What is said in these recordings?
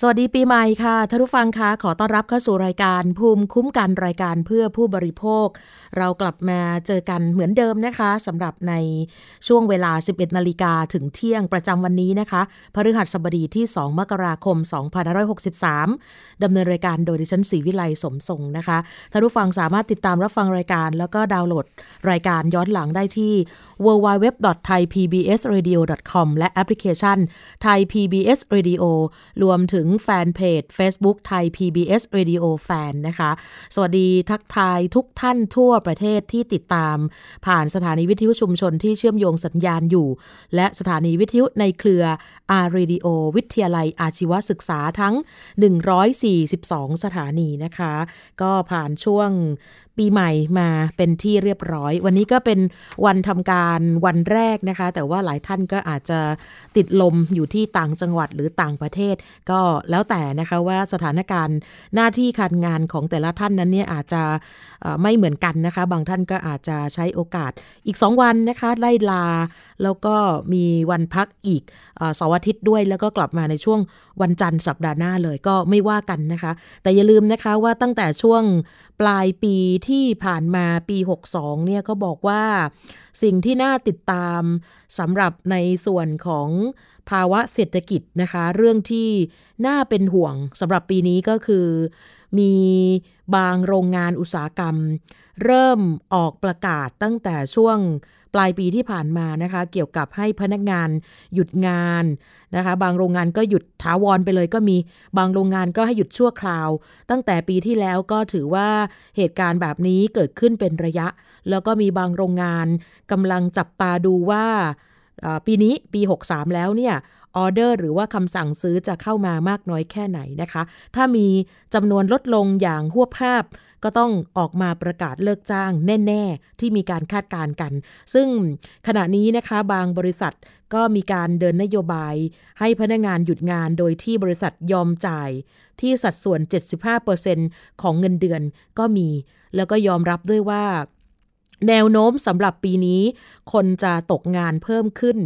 สวัสดีปีใหม่ค่ะท่านผู้ฟังคะขอต้อนรับเข้าสู่รายการภูมิคุ้มกันรายการเพื่อผู้บริโภค เรากลับมาเจอกันเหมือนเดิมนะคะสำหรับในช่วงเวลา 11 นาฬิกาถึงเที่ยงประจำวันนี้นะคะพฤหัสบดีที่ 2 มกราคม 2563 ดำเนินรายการโดยดิฉันศรีวิไลสมทรงนะคะท่านผู้ฟังสามารถติดตามรับฟังรายการ แล้วก็ดาวน์โหลดรายการย้อนหลังได้ที่ www.thaipbsradio.com และแอปพลิเคชัน Thai PBS Radio รวมถึงแฟนเพจ Facebook ไทย PBS Radio Fan นะคะ สวัสดีทักทายทุกท่านทั่วประเทศที่ติดตาม ผ่านสถานีวิทยุชุมชนที่เชื่อมโยงสัญญาณอยู่ และสถานีวิทยุในเครืออารีดิโอวิทยาลัยอาชีวศึกษาทั้ง 142 สถานีนะคะ ก็ผ่านช่วง ปีใหม่มาเป็นที่เรียบร้อย วันนี้ก็เป็นวันทำการวันแรกนะคะ แต่ว่าหลายท่านก็อาจจะติดลมอยู่ที่ต่างจังหวัดหรือต่างประเทศ ก็แล้วแต่นะคะว่าสถานการณ์หน้าที่การงานของแต่ละท่านนั้นเนี่ยอาจจะไม่เหมือนกันนะคะ บางท่านก็อาจจะใช้โอกาสอีก 2 วันนะคะไล่ลา แล้วก็มีวันพักอีกเสาร์อาทิตย์ด้วย แล้วก็กลับมาในช่วงวันจันทร์สัปดาห์หน้าเลยก็ไม่ว่ากันนะคะ แต่อย่าลืมนะคะว่าตั้งแต่ช่วงปลายปีที่ผ่านมาปี 62 เนี่ยก็บอกว่าสิ่งที่น่าติดตามสำหรับในส่วนของภาวะเศรษฐกิจนะคะ เรื่องที่น่าเป็นห่วงสำหรับปีนี้ก็คือมีบางโรงงานอุตสาหกรรม เริ่มออกประกาศตั้งแต่ช่วง ปลายปีที่ผ่านมานะคะ เกี่ยวกับให้พนักงานหยุดงานนะคะ บางโรงงานก็หยุดถาวรไปเลยก็มี บางโรงงานก็ให้หยุดชั่วคราว ตั้งแต่ปีที่แล้วก็ถือว่าเหตุการณ์แบบนี้เกิดขึ้นเป็นระยะ แล้วก็มีบางโรงงานกำลังจับตาดูว่าปีนี้ปี 63 แล้วเนี่ยออเดอร์หรือว่าคำสั่งซื้อจะเข้ามามากน้อยแค่ไหนนะคะ ถ้ามีจำนวนลดลงอย่างหัวภาพ ก็ต้องออกมาประกาศเลิกจ้างแน่ ๆ ที่มีการคาดการณ์กัน ซึ่งขณะนี้นะคะบางบริษัทก็มีการเดินนโยบาย ให้พนักงานหยุดงานโดยที่บริษัทยอมจ่าย ที่สัดส่วน 75%ของเงินเดือนก็มี แล้วก็ยอมรับด้วยว่า แนวโน้มสำหรับปีนี้ คนจะตกงานเพิ่มขึ้น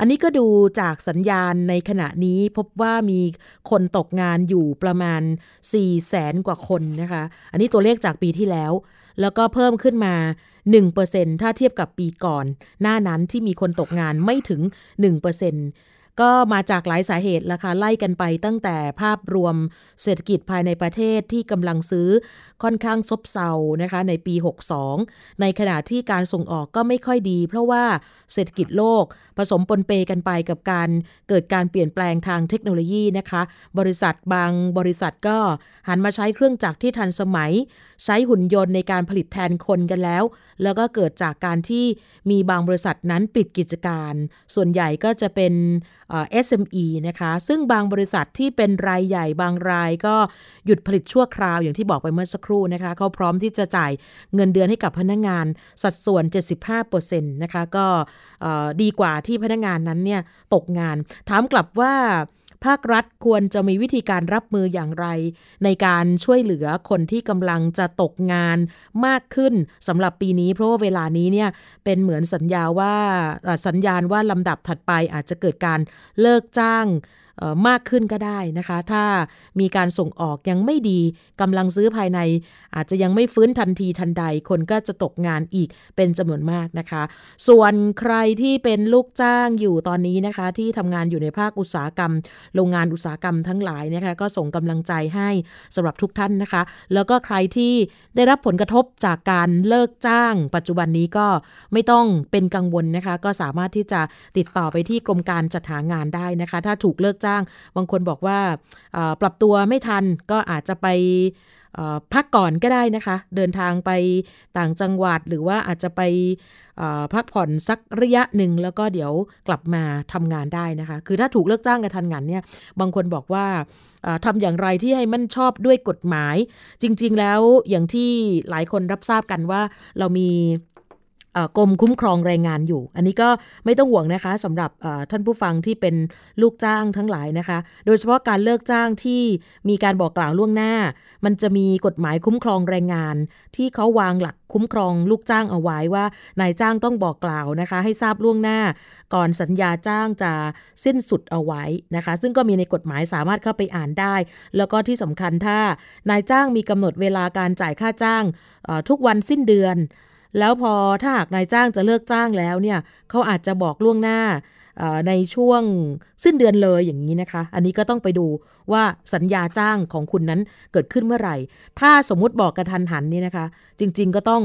อันนี้ก็ดูจากสัญญาณในขณะนี้พบว่ามีคนตกงานอยู่ประมาณ 4 0 0แสนกว่าคนนะคะ อันนี้ตัวเลขจากปีที่แล้ว แล้วก็เพิ่มขึ้นมา 1%ถ้าเทียบกับปีก่อน หน้านั้นที่มีคนตกงานไม่ถึง 1%ก็มาจากหลายสาเหตุละค่ะไล่กันไปตั้งแต่ภาพรวมเศรษฐกิจภายในประเทศที่กำลังซื้อ ค่อนข้างซบเซานะคะในปี 62 ในขณะที่การส่งออกก็ไม่ค่อยดี เพราะว่าเศรษฐกิจโลกผสมปนเปกันไปกับการเกิดการเปลี่ยนแปลงทางเทคโนโลยีนะคะ บริษัทบางบริษัทก็หันมาใช้เครื่องจักรที่ทันสมัย ใช้หุ่นยนต์ในการผลิตแทนคนกันแล้ว แล้วก็เกิดจากการที่มีบางบริษัทนั้นปิดกิจการ ส่วนใหญ่ก็จะเป็น SME นะคะ ซึ่งบางบริษัทที่เป็นรายใหญ่บางรายก็หยุดผลิตชั่วคราวอย่างที่บอกไปเมื่อสักครู่นะคะเขาพร้อมที่จะจ่ายเงินเดือนให้กับพนักงงานสัดส่วน 75%นะคะก็ดีกว่าที่พนักงงานนั้นเนี่ยตกงาน ถามกลับว่าภาครัฐควรจะมีวิธีการรับมืออย่างไร ในการช่วยเหลือคนที่กำลังจะตกงานมากขึ้นสำหรับปีนี้ เพราะว่าเวลานี้เนี่ยเป็นเหมือนสัญญาว่าสัญญาณว่าลำดับถัดไปอาจจะเกิดการเลิกจ้าง มากขึ้นก็ได้นะคะ ถ้ามีการส่งออกยังไม่ดีกำลังซื้อภายใน อาจจะยังไม่ฟื้นทันทีทันใด คนก็จะตกงานอีกเป็นจำนวนมากนะคะ ส่วนใครที่เป็นลูกจ้างอยู่ตอนนี้นะคะ ที่ทำงานอยู่ในภาคอุตสาหกรรม โรงงานอุตสาหกรรมทั้งหลายนะคะ ก็ส่งกำลังใจให้สำหรับทุกท่านนะคะ แล้วก็ใครที่ได้รับผลกระทบจากการเลิกจ้าง ปัจจุบันนี้ก็ไม่ต้องเป็นกังวลนะคะ ก็สามารถที่จะติดต่อไปที่กรมการจัดหางานได้นะคะ ถ้าถูกเลิกจ้างบางคนบอกว่าปรับตัวไม่ทันก็อาจจะไปพักก่อนก็ได้นะคะ เดินทางไปต่างจังหวัดหรือว่าอาจจะไปพักผ่อนสักระยะหนึ่งแล้วก็เดี๋ยวกลับมาทำงานได้นะคะ คือถ้าถูกเลิกจ้างกระทันหันเนี่ยบางคนบอกว่าทำอย่างไรที่ให้มันชอบด้วยกฎหมาย จริง ๆ แล้วอย่างที่หลายคนรับทราบกันว่าเรามี กรมคุ้มครองแรงงานอยู่ อันนี้ก็ไม่ต้องห่วงนะคะสำหรับท่านผู้ฟังที่เป็นลูกจ้างทั้งหลายนะคะ โดยเฉพาะการเลิกจ้างที่มีการบอกกล่าวล่วงหน้า มันจะมีกฎหมายคุ้มครองแรงงาน ที่เขาวางหลักคุ้มครองลูกจ้างเอาไว้ว่านายจ้างต้องบอกกล่าวนะคะ ให้ทราบล่วงหน้า ก่อนสัญญาจ้างจะสิ้นสุดเอาไว้นะคะ ซึ่งก็มีในกฎหมายสามารถเข้าไปอ่านได้ แล้วก็ที่สำคัญถ้านายจ้างมีกำหนดเวลาการจ่ายค่าจ้างทุกวันสิ้นเดือน แล้วพอถ้าหากนายจ้างจะเลิกจ้างแล้วเนี่ยเขาอาจจะบอกล่วงหน้าในช่วงสิ้นเดือนเลยอย่างนี้นะคะ อันนี้ก็ต้องไปดูว่าสัญญาจ้างของคุณนั้นเกิดขึ้นเมื่อไหร่ ถ้าสมมุติบอกกระทันหันนี่นะคะ จริงๆก็ต้อง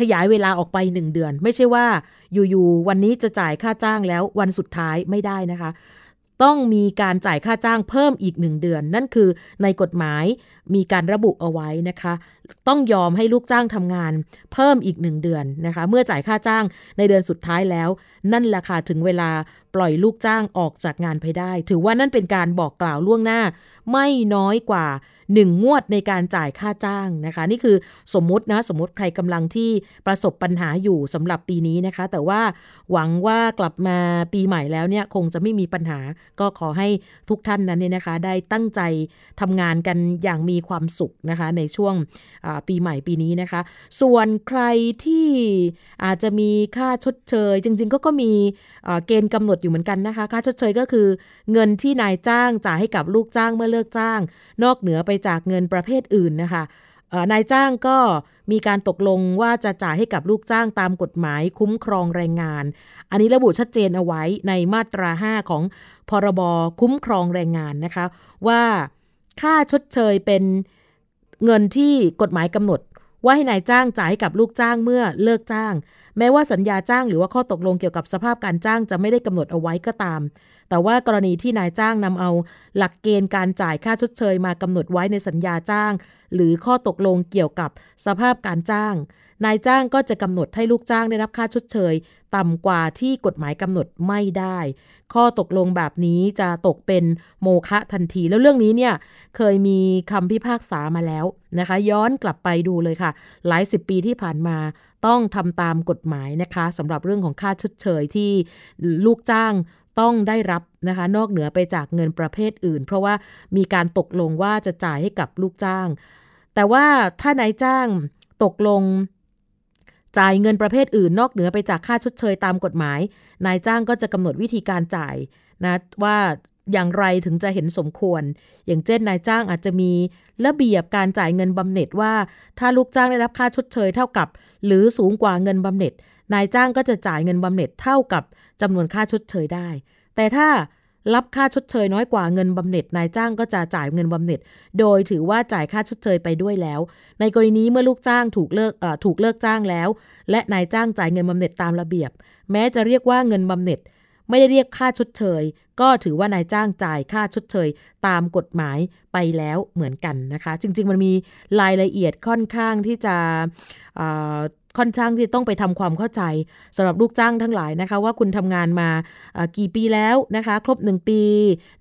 ขยายเวลาออกไปหนึ่งเดือน ไม่ใช่ว่าอยู่ๆวันนี้จะจ่ายค่าจ้างแล้ววันสุดท้ายไม่ได้นะคะ ต้องมีการจ่ายค่าจ้างเพิ่มอีกหนึ่งเดือน นั่นคือในกฎหมายมีการระบุเอาไว้นะคะ ต้องยอมให้ลูกจ้างทำงานเพิ่มอีกหนึ่งเดือนนะคะ เมื่อจ่ายค่าจ้างในเดือนสุดท้ายแล้ว นั่นแหละค่ะถึงเวลาปล่อยลูกจ้างออกจากงานไปได้ ถือว่านั่นเป็นการบอกกล่าวล่วงหน้า ไม่น้อยกว่า 1 งวดในการจ่ายค่าจ้างนะคะ นี่คือสมมตินะสมมติใครกำลังที่ประสบปัญหาอยู่สำหรับปีนี้นะคะ แต่ว่าหวังว่ากลับมาปีใหม่แล้วเนี่ยคงจะไม่มีปัญหา ก็ขอให้ทุกท่านนั้นเนี่ยนะคะ ได้ตั้งใจทำงานกันอย่างมีความสุขนะคะ ในช่วงปีใหม่ปีนี้นะคะ ส่วนใครที่อาจจะมีค่าชดเชย จริงๆ ก็ก็มีเกณฑ์กำหนดอยู่เหมือนกันนะคะ ค่าชดเชยก็คือ เงินที่นายจ้างจ่ายให้กับลูกจ้างเมื่อเลิกจ้าง นอกเหนือไปจากเงินประเภทอื่นนะคะนายจ้างก็มีการตกลงว่าจะจ่ายให้กับลูกจ้างตามกฎหมายคุ้มครองแรงงาน อันนี้ระบุชัดเจนเอาไว้ในมาตรา 5 ของพรบคุ้มครองแรงงานนะคะ ว่าค่าชดเชยเป็นเงินที่กฎหมายกำหนด ว่าให้นายจ้างจ่ายให้กับลูกจ้างเมื่อเลิกจ้าง แม้ว่าสัญญาจ้างหรือว่าข้อตกลงเกี่ยวกับสภาพการจ้างจะไม่ได้กำหนดเอาไว้ก็ตาม แต่ว่ากรณีที่นายจ้างนำเอาหลักเกณฑ์การจ่ายค่าชดเชยมากำหนดไว้ในสัญญาจ้าง หรือข้อตกลงเกี่ยวกับสภาพการจ้าง นายจ้างก็จะกำหนดให้ลูกจ้างได้รับค่าชดเชย ต่ำกว่าที่กฎหมายกำหนดไม่ได้ ข้อตกลงแบบนี้จะตกเป็นโมฆะทันที แล้วเรื่องนี้เนี่ยเคยมีคำพิพากษามาแล้วนะคะ ย้อนกลับไปดูเลยค่ะ หลายสิบปีที่ผ่านมาต้องทำตามกฎหมายนะคะสำหรับเรื่องของค่าชดเชยที่ลูกจ้าง ต้องได้รับนะคะ นอกเหนือไปจากเงินประเภทอื่น เพราะว่ามีการตกลงว่าจะจ่ายให้กับลูกจ้าง แต่ว่าถ้านายจ้างตกลงจ่ายเงินประเภทอื่น นอกเหนือไปจากค่าชดเชยตามกฎหมาย นายจ้างก็จะกำหนดวิธีการจ่ายนะว่าอย่างไรถึงจะเห็นสมควร อย่างเช่นนายจ้างอาจจะมีระเบียบการจ่ายเงินบำเหน็จว่า ถ้าลูกจ้างได้รับค่าชดเชยเท่ากับ หรือสูงกว่าเงินบำเหน็จ นายจ้างก็จะจ่ายเงินบำเหน็จเท่ากับจำนวนค่าชดเชยได้ แต่ถ้ารับค่าชดเชยน้อยกว่าเงินบำเหน็จนายจ้างก็จะจ่ายเงินบำเหน็จ โดยถือว่าจ่ายค่าชดเชยไปด้วยแล้ว ในกรณีนี้เมื่อลูกจ้างถูกเลิกถูกเลิกจ้างแล้ว และนายจ้างจ่ายเงินบำเหน็จตามระเบียบ แม้จะเรียกว่าเงินบำเหน็จ ไม่ได้เรียกค่าชดเชย ก็ถือว่านายจ้างจ่ายค่าชดเชย ตามกฎหมายไปแล้วเหมือนกันนะคะ จริง ๆ มันมีรายละเอียดค่อนข้างที่จะ ค่อนข้างที่ต้องไปทำความเข้าใจสำหรับลูกจ้างทั้งหลายนะคะ ว่าคุณทำงานมากี่ปีแล้วนะคะ ครบ 1 ปี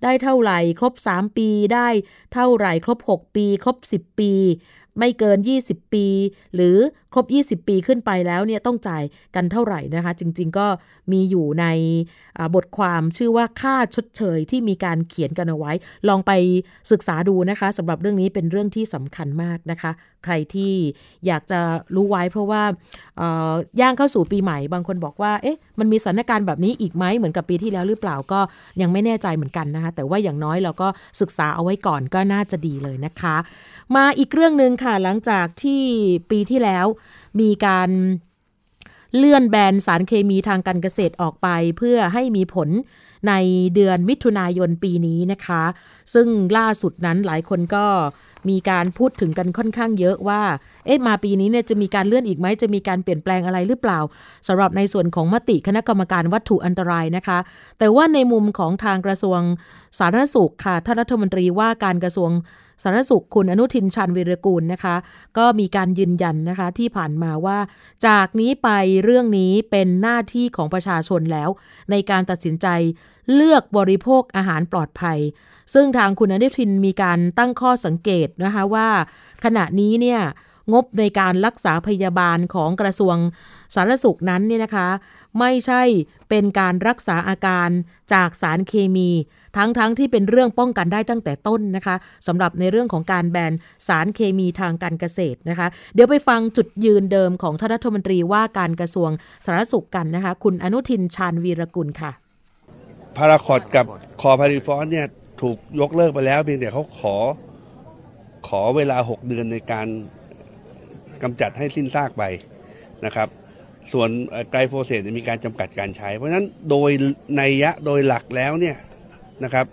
ได้เท่าไหร่ ครบ 3 ปีได้เท่าไหร่ ครบ 6 ปี ครบ 10 ปี ไม่เกิน 20 ปี หรือครบ 20 ปีขึ้นไปแล้วเนี่ยต้องจ่ายกันเท่าไหร่นะคะ จริง ๆ ก็มีอยู่ในบทความชื่อว่าค่าชดเชยที่มีการเขียนกันเอาไว้ ลองไปศึกษาดูนะคะสำหรับเรื่องนี้เป็นเรื่องที่สำคัญมากนะคะ ใครที่อยากจะรู้ไว้เพราะว่าย่างเข้าสู่ปีใหม่ บางคนบอกว่าเอ๊ะมันมีสถานการณ์แบบนี้อีกไหมเหมือนกับปีที่แล้วหรือเปล่าก็ยังไม่แน่ใจเหมือนกันนะคะแต่ว่าอย่างน้อยเราก็ศึกษาเอาไว้ก่อนก็น่าจะดีเลยนะคะ มาอีกเรื่องหนึ่งค่ะหลังจากที่ปีที่แล้วมีการเลื่อนแบนสารเคมีทางการเกษตรออกไป เพื่อให้มีผลในเดือนมิถุนายนปีนี้นะคะ ซึ่งล่าสุดนั้นหลายคนก็มีการพูดถึงกันค่อนข้างเยอะว่า เอ๊ะมาปีนี้เนี่ยจะมีการเลื่อนอีกไหมจะมีการเปลี่ยนแปลงอะไรหรือเปล่าสำหรับในส่วนของมติคณะกรรมการวัตถุอันตรายนะคะ แต่ว่าในมุมของทางกระทรวงสาธารณสุขค่ะท่านรัฐมนตรีว่าการกระทรวง สารสุขคุณอนุทินชันวิรกูลนะคะ ก็มีการยืนยันนะคะที่ผ่านมาว่า จากนี้ไปเรื่องนี้เป็นหน้าที่ของประชาชนแล้ว ในการตัดสินใจเลือกบริโภคอาหารปลอดภัย ซึ่งทางคุณอนุทินมีการตั้งข้อสังเกตนะคะว่า ขณะนี้เนี่ยงบในการรักษาพยาบาลของกระทรวงสาธารณสุขนั้นเนี่ยนะคะ ไม่ใช่เป็นการรักษาอาการจากสารเคมี ทั้งๆทที่เป็นเรื่องป้องกันได้ตั้งแต่ต้นนะคะสำหรับในเรื่องของการแบนสารเคมีทางการเกษตรนะคะ เดี๋ยวไปฟังจุดยืนเดิมของท่านรัฐมนตรีว่าการกระทรวงสาธารณสุขกันนะคะ คุณอนุทินชาญวีรกุลค่ะ พาราคอดกับคอพาริฟอสเนี่ยถูกยกเลิกไปแล้วเพียงแต่เขาขอขอเวลา 6 เดือนในการกำจัดให้สิ้นซากไปนะครับ ส่วนไกลโฟเสตมีการจำกัดการใช้ เพราะฉะนั้นโดยในยะโดยหลักแล้วเนี่ย นะครับ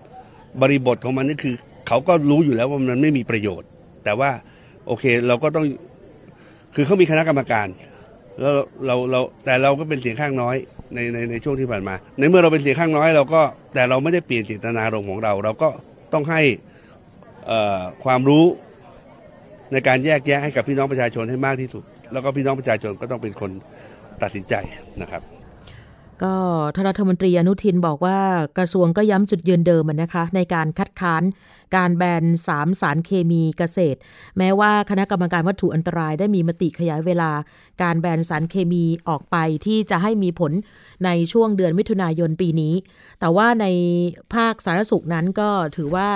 บริบทของมันนี่คือเขาก็รู้อยู่แล้วว่ามันไม่มีประโยชน์ แต่ว่าโอเคเราก็ต้องคือเขามีคณะกรรมการแล้วเราเราแต่เราก็เป็นเสียงข้างน้อยในในในช่วงที่ผ่านมา ในเมื่อเราเป็นเสียงข้างน้อยเราก็แต่เราไม่ได้เปลี่ยนเจตนารมณ์ของเรา เราก็ต้องให้ความรู้ในการแยกแยะให้กับพี่น้องประชาชนให้มากที่สุด แล้วก็พี่น้องประชาชนก็ต้องเป็นคนตัดสินใจนะครับ ก็ท่านรัฐมนตรีอนุทินบอกว่ากระทรวงก็ย้ำจุดยืนเดิมอะนะคะ ในการคัดค้านการแบนสามสารเคมีเกษตร แม้ว่าคณะกรรมการวัตถุอันตรายได้มีมติขยายเวลา การแบนสารเคมีออกไปที่จะให้มีผลในช่วงเดือนมิถุนายนปีนี้ แต่ว่าในภาคสารสุขนั้นก็ถือว่า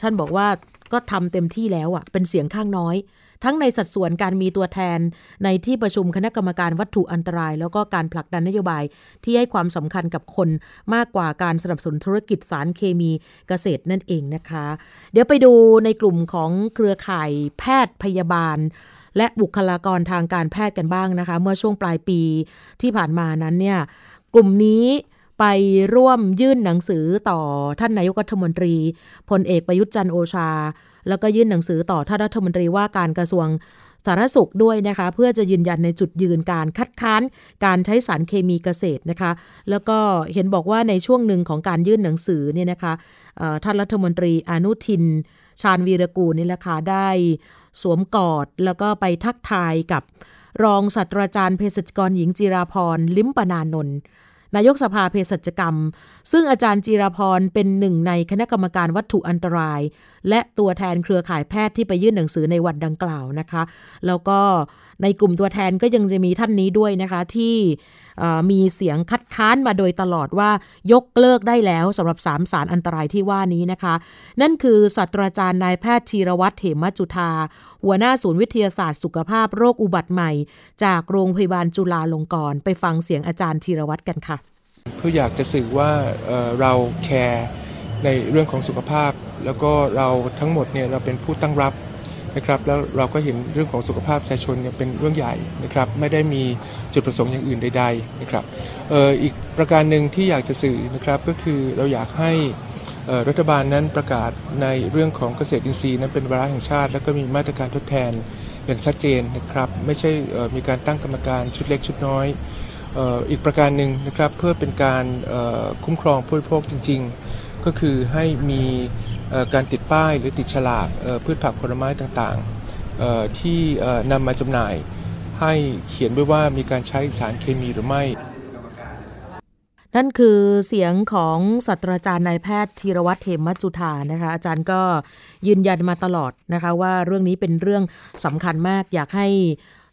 ท่านบอกว่าก็ทำเต็มที่แล้วอะเป็นเสียงข้างน้อย ทั้งในสัดส่วนการมีตัวแทนในที่ประชุมคณะกรรมการวัตถุอันตราย แล้วก็การผลักดันนโยบายที่ให้ความสำคัญกับคนมากกว่าการสนับสนุนธุรกิจสารเคมีเกษตรนั่นเองนะคะ เดี๋ยวไปดูในกลุ่มของเครือข่ายแพทย์พยาบาลและบุคลากรทางการแพทย์กันบ้างนะคะ เมื่อช่วงปลายปีที่ผ่านมานั้นเนี่ยกลุ่มนี้ไปร่วมยื่นหนังสือต่อท่านนายกรัฐมนตรีพลเอกประยุทธ์จันโอชา แล้วก็ยื่นหนังสือต่อท่านรัฐมนตรีว่าการกระทรวงสาธารณสุขด้วยนะคะ เพื่อจะยืนยันในจุดยืนการคัดค้านการใช้สารเคมีเกษตรนะคะ แล้วก็เห็นบอกว่าในช่วงหนึ่งของการยื่นหนังสือเนี่ยนะคะท่านรัฐมนตรีอนุทิน ชาญวีรกูลนี่แหละค่ะได้สวมกอดแล้วก็ไปทักทายกับรองศาสตราจารย์เภสัชกรหญิงจิราพร ลิมปนานนท์นายกสภาเภสัชกรรมซึ่งอาจารย์จีรพรเป็นหนึ่งในคณะกรรมการวัตถุอันตราย และตัวแทนเครือข่ายแพทย์ที่ไปยื่นหนังสือในวันดังกล่าวนะคะ แล้วก็ในกลุ่มตัวแทนก็ยังจะมีท่านนี้ด้วยนะคะที่มีเสียงคัดค้านมาโดยตลอดว่ายกเลิกได้แล้วสำหรับสามสารอันตรายที่ว่านี้นะคะ นั่นคือศาสตราจารย์นายแพทย์ธีรวัตรเหมจุธาหัวหน้าศูนย์วิทยาศาสตร์สุขภาพโรคอุบัติใหม่ จากโรงพยาบาลจุฬาลงกรณ์ไปฟังเสียงอาจารย์ธีรวัตรกันค่ะ เพื่ออยากจะสื่อว่าเเราแคร์ในเรื่องของสุขภาพ แล้วก็เราทั้งหมดเนี่ยเราเป็นผู้ตั้งรับนะครับแล้วเราก็เห็นเรื่องของสุขภาพประชาชนเนี่ยเป็นเรื่องใหญ่นะครับไม่ได้มีจุดประสงค์อย่างอื่นใดๆนะครับอออีกประการหนึ่งที่อยากจะสื่อนะครับก็คือเราอยากให้รัฐบาลนั้นประกาศในเรื่องของเกษตรอินทรีย์นั้นเป็นวาระแห่งชาติ แล้วก็มีมาตรการทดแทนอย่างชัดเจนนะครับไม่ใช่มีการตั้งกรรมการชุดเล็กชุดน้อย อีกประการหนึ่งนะครับเพื่อเป็นการคุ้มครองผู้บริโภคจริง ๆ ก็คือให้มีการติดป้ายหรือติดฉลากพืชผักผลไม้ต่างๆที่นำมาจำหน่าย ให้เขียนไว้ว่ามีการใช้สารเคมีหรือไม่นั่นคือเสียงของศาสตราจารย์นายแพทย์ธีรวัตรเหมจุธานะคะ อาจารย์ก็ยืนยันมาตลอดนะคะ ว่าเรื่องนี้เป็นเรื่องสำคัญมากอยากให้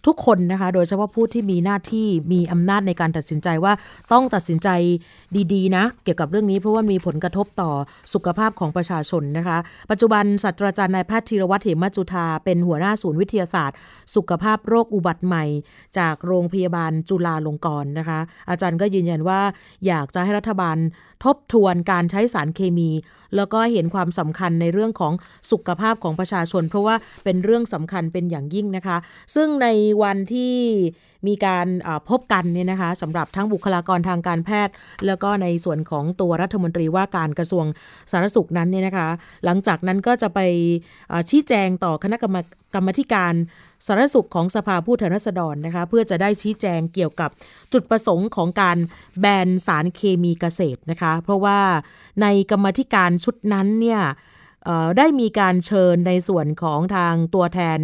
ทุกคนนะคะ โดยเฉพาะผู้ที่มีหน้าที่มีอำนาจในการตัดสินใจว่าต้องตัดสินใจดีๆ นะ เกี่ยวกับเรื่องนี้เพราะว่ามีผลกระทบต่อสุขภาพของประชาชนนะคะ ปัจจุบันศาสตราจารย์นายแพทย์ธีรวัตรเหมจุธาเป็นหัวหน้าศูนย์วิทยาศาสตร์ สุขภาพโรคอุบัติใหม่ จากโรงพยาบาลจุฬาลงกรณ์นะคะ อาจารย์ก็ยืนยันว่าอยากจะให้รัฐบาลทบทวนการใช้สารเคมี แล้วก็เห็นความสำคัญในเรื่องของสุขภาพของประชาชน เพราะว่าเป็นเรื่องสำคัญเป็นอย่างยิ่งนะคะ ซึ่งในวันที่มีการพบกันเนี่ยนะคะสำหรับทั้งบุคลากรทางการแพทย์ แล้วก็ในส่วนของตัวรัฐมนตรีว่าการกระทรวงสาธารณสุขนั้นเนี่ยนะคะ หลังจากนั้นก็จะไปชี้แจงต่อคณะกรรมกรรมธิการ สารสุขของสภาผู้แทนราษฎรนะคะเพื่อจะได้ชี้แจงเกี่ยวกับจุดประสงค์ของการแบนสารเคมีเกษตรนะคะ เพราะว่าในกรรมธิการชุดนั้นเนี่ย ได้มีการเชิญในส่วนของทางตัวแทน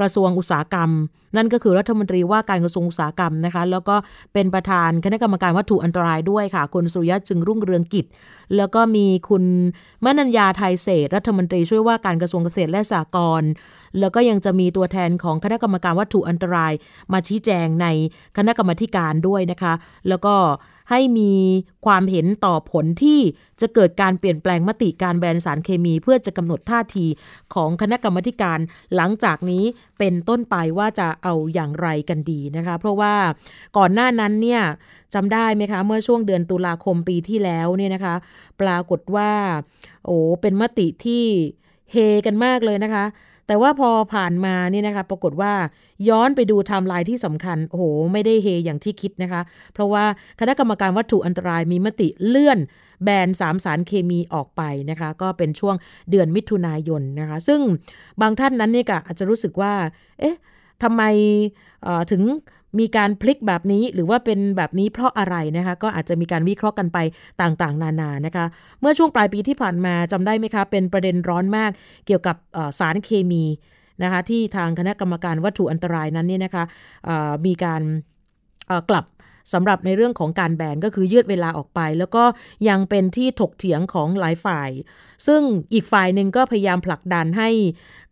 กระทรวงอุตสาหกรรม นั่นก็คือรัฐมนตรีว่าการกระทรวงอุตสาหกรรมนะคะแล้วก็เป็นประธานคณะกรรมการวัตถุอันตรายด้วยค่ะ คุณสุริยะจึงรุ่งเรืองกิจ แล้วก็มีคุณมนัญญาไทยเศษรัฐมนตรีช่วยว่าการกระทรวงเกษตรและสหกรณ์แล้วก็ยังจะมีตัวแทนของคณะกรรมการวัตถุอันตราย มาชี้แจงในคณะกรรมการด้วยนะคะ แล้วก็ ให้มีความเห็นต่อผลที่จะเกิดการเปลี่ยนแปลงมติการแบนสารเคมี เพื่อจะกำหนดท่าทีของคณะกรรมการหลังจากนี้เป็นต้นไปว่าจะเอาอย่างไรกันดีนะคะ เพราะว่าก่อนหน้านั้นเนี่ยจำได้ไหมคะ เมื่อช่วงเดือนตุลาคมปีที่แล้วเนี่ยนะคะ ปรากฏว่า โอ้เป็นมติที่เฮกันมากเลยนะคะ แต่ว่าพอผ่านมานี่นะคะ ปรากฏว่าย้อนไปดูไทม์ไลน์ที่สำคัญ โอ้โห ไม่ได้เฮอย่างที่คิดนะคะ เพราะว่าคณะกรรมการวัตถุอันตรายมีมติเลื่อนแบนสามสารเคมีออกไปนะคะ ก็เป็นช่วงเดือนมิถุนายนนะคะ ซึ่งบางท่านนั้นนี่ก็อาจจะรู้สึกว่า เอ๊ะทำไมถึง มีการพลิกแบบนี้หรือว่าเป็นแบบนี้เพราะอะไรนะคะ ก็อาจจะมีการวิเคราะห์กันไปต่างๆ นานานะคะ เมื่อช่วงปลายปีที่ผ่านมาจำได้ไหมคะ เป็นประเด็นร้อนมากเกี่ยวกับสารเคมีนะคะ ที่ทางคณะกรรมการวัตถุอันตรายนั้นเนี่ยนะคะมีการกลับสำหรับในเรื่องของการแบนก็คือยืดเวลาออกไป แล้วก็ยังเป็นที่ถกเถียงของหลายฝ่าย ซึ่งอีกฝ่ายหนึ่งก็พยายามผลักดันให้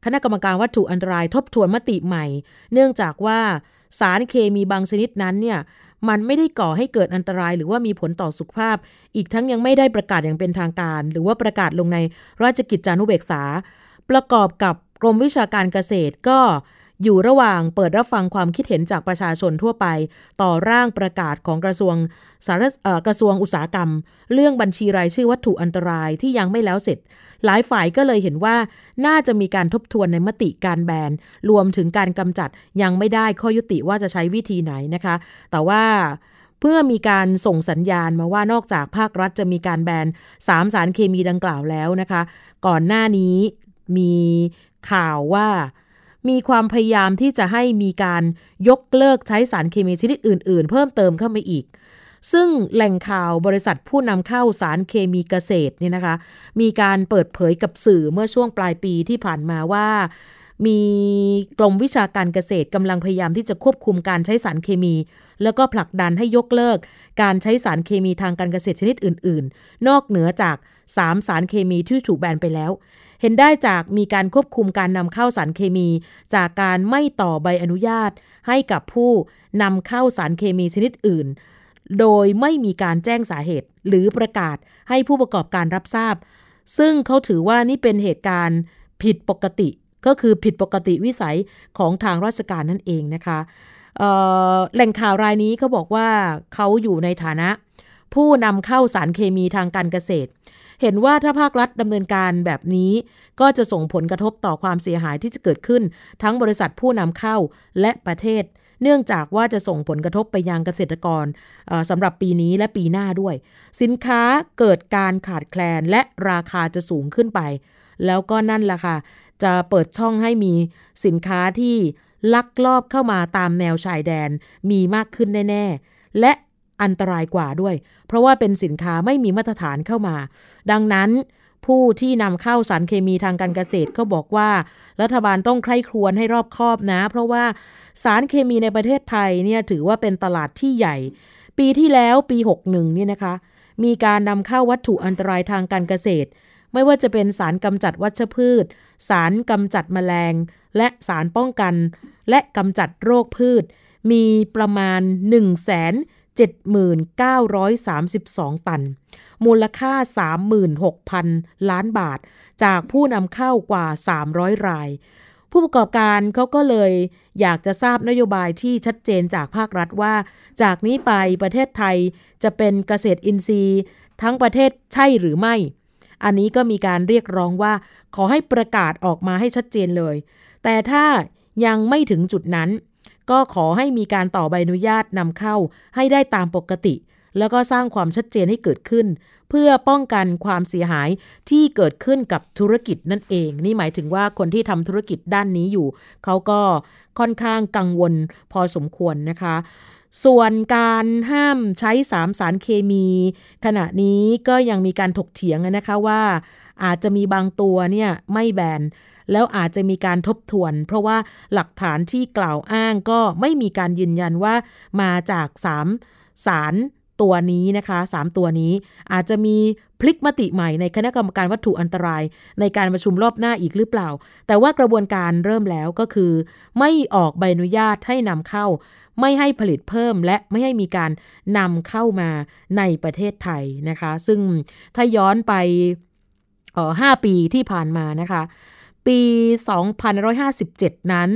คณะกรรมการวัตถุอันตรายทบทวนมติใหม่ เนื่องจากว่า สารเคมีบางชนิดนั้นเนี่ยมันไม่ได้ก่อให้เกิดอันตราย หรือว่ามีผลต่อสุขภาพ อีกทั้งยังไม่ได้ประกาศอย่างเป็นทางการ หรือว่าประกาศลงในราชกิจจานุเบกษา ประกอบกับกรมวิชาการเกษตรก็ อยู่ระหว่างเปิดรับฟังความคิดเห็นจากประชาชนทั่วไป ต่อร่างประกาศของกระทรวงสารกระทรวงอุตสาหกรรม เรื่องบัญชีรายชื่อวัตถุอันตรายที่ยังไม่แล้วเสร็จ หลายฝ่ายก็เลยเห็นว่าน่าจะมีการทบทวนในมติการแบนรวมถึงการกำจัดยังไม่ได้ข้อยุติว่าจะใช้วิธีไหนนะคะ แต่ว่าเพื่อมีการส่งสัญญาณมาว่านอกจากภาครัฐจะมีการแบนสามสารเคมีดังกล่าวแล้วนะคะ ก่อนหน้านี้มีข่าวว่า มีความพยายามที่จะให้มีการยกเลิกใช้สารเคมีชนิดอื่น ๆ เพิ่มเติมเข้ามาอีก ซึ่งแหล่งข่าวบริษัทผู้นำเข้าสารเคมีเกษตรเนี่ยนะคะ มีการเปิดเผยกับสื่อเมื่อช่วงปลายปีที่ผ่านมาว่า มีกรมวิชาการเกษตรกำลังพยายามที่จะควบคุมการใช้สารเคมี แล้วก็ผลักดันให้ยกเลิก การใช้สารเคมีทางการเกษตรชนิดอื่น ๆ นอกเหนือจาก 3 สารเคมีที่ถูกแบนไปแล้ว เห็นได้จากมีการควบคุมการนำเข้าสารเคมี จากการไม่ต่อใบอนุญาต ให้กับผู้นำเข้าสารเคมีชนิดอื่น โดยไม่มีการแจ้งสาเหตุ หรือประกาศให้ผู้ประกอบการรับทราบ ซึ่งเขาถือว่านี่เป็นเหตุการณ์ผิดปกติก็คือผิดปกติวิสัยของทางราชการนั่นเองนะคะแหล่งข่าวรายนี้เขาบอกว่าเขาอยู่ในฐานะ ผู้นำเข้าสารเคมีทางการเกษตร เห็นว่าถ้าภาครัฐดำเนินการแบบนี้ ก็จะส่งผลกระทบต่อความเสียหายที่จะเกิดขึ้น ทั้งบริษัทผู้นำเข้าและประเทศ เนื่องจากว่าจะส่งผลกระทบไปยังเกษตรกรสำหรับปีนี้และปีหน้าด้วย สินค้าเกิดการขาดแคลนและราคาจะสูงขึ้นไป แล้วก็นั่นแหละค่ะจะเปิดช่องให้มีสินค้าที่ลักลอบเข้ามาตามแนวชายแดนมีมากขึ้นแน่ ๆ และ อันตรายกว่าด้วย เพราะว่าเป็นสินค้าไม่มีมาตรฐานเข้ามา ดังนั้นผู้ที่นำเข้าสารเคมีทางการเกษตรก็บอกว่า รัฐบาลต้องใคร่ครวญให้รอบคอบนะ เพราะว่าสารเคมีในประเทศไทยเนี่ยถือว่าเป็นตลาดที่ใหญ่ ปีที่แล้วปี 61เนี่ยนะคะ มีการนำเข้าวัตถุอันตรายทางการเกษตร ไม่ว่าจะเป็นสารกำจัดวัชพืช สารกำจัดแมลง และสารป้องกัน และกำจัดโรคพืช มีประมาณ 1 0 0 0 0 0 7,932 ตัน มูลค่า 36,000 ล้านบาท จากผู้นำเข้ากว่า 300 ราย ผู้ประกอบการเขาก็เลยอยากจะทราบนโยบายที่ชัดเจนจากภาครัฐว่า จากนี้ไปประเทศไทยจะเป็นเกษตรอินทรีย์ ทั้งประเทศใช่หรือไม่ อันนี้ก็มีการเรียกร้องว่าขอให้ประกาศออกมาให้ชัดเจนเลย แต่ถ้ายังไม่ถึงจุดนั้น ก็ขอให้มีการต่อใบอนุญาตนำเข้าให้ได้ตามปกติ แล้วก็สร้างความชัดเจนให้เกิดขึ้น เพื่อป้องกันความเสียหายที่เกิดขึ้นกับธุรกิจนั่นเอง นี่หมายถึงว่าคนที่ทำธุรกิจด้านนี้อยู่ เขาก็ค่อนข้างกังวลพอสมควรนะคะ ส่วนการห้ามใช้สามสารเคมี ขณะนี้ก็ยังมีการถกเถียงนะคะว่าอาจจะมีบางตัวเนี่ยไม่แบน แล้วอาจจะมีการทบทวน เพราะว่าหลักฐานที่กล่าวอ้างก็ไม่มีการยืนยันว่ามาจากสามสารตัวนี้นะคะ 3 ตัวนี้อาจจะมีพลิกมติใหม่ในคณะกรรมการวัตถุอันตราย ในการประชุมรอบหน้าอีกหรือเปล่า แต่ว่ากระบวนการเริ่มแล้วก็คือ ไม่ออกใบอนุญาตให้นำเข้า ไม่ให้ผลิตเพิ่ม และไม่ให้มีการนำเข้ามาในประเทศไทยนะคะ ซึ่งถ้าย้อนไปห้าปีที่ผ่านมานะคะ ปี 2557 นั้น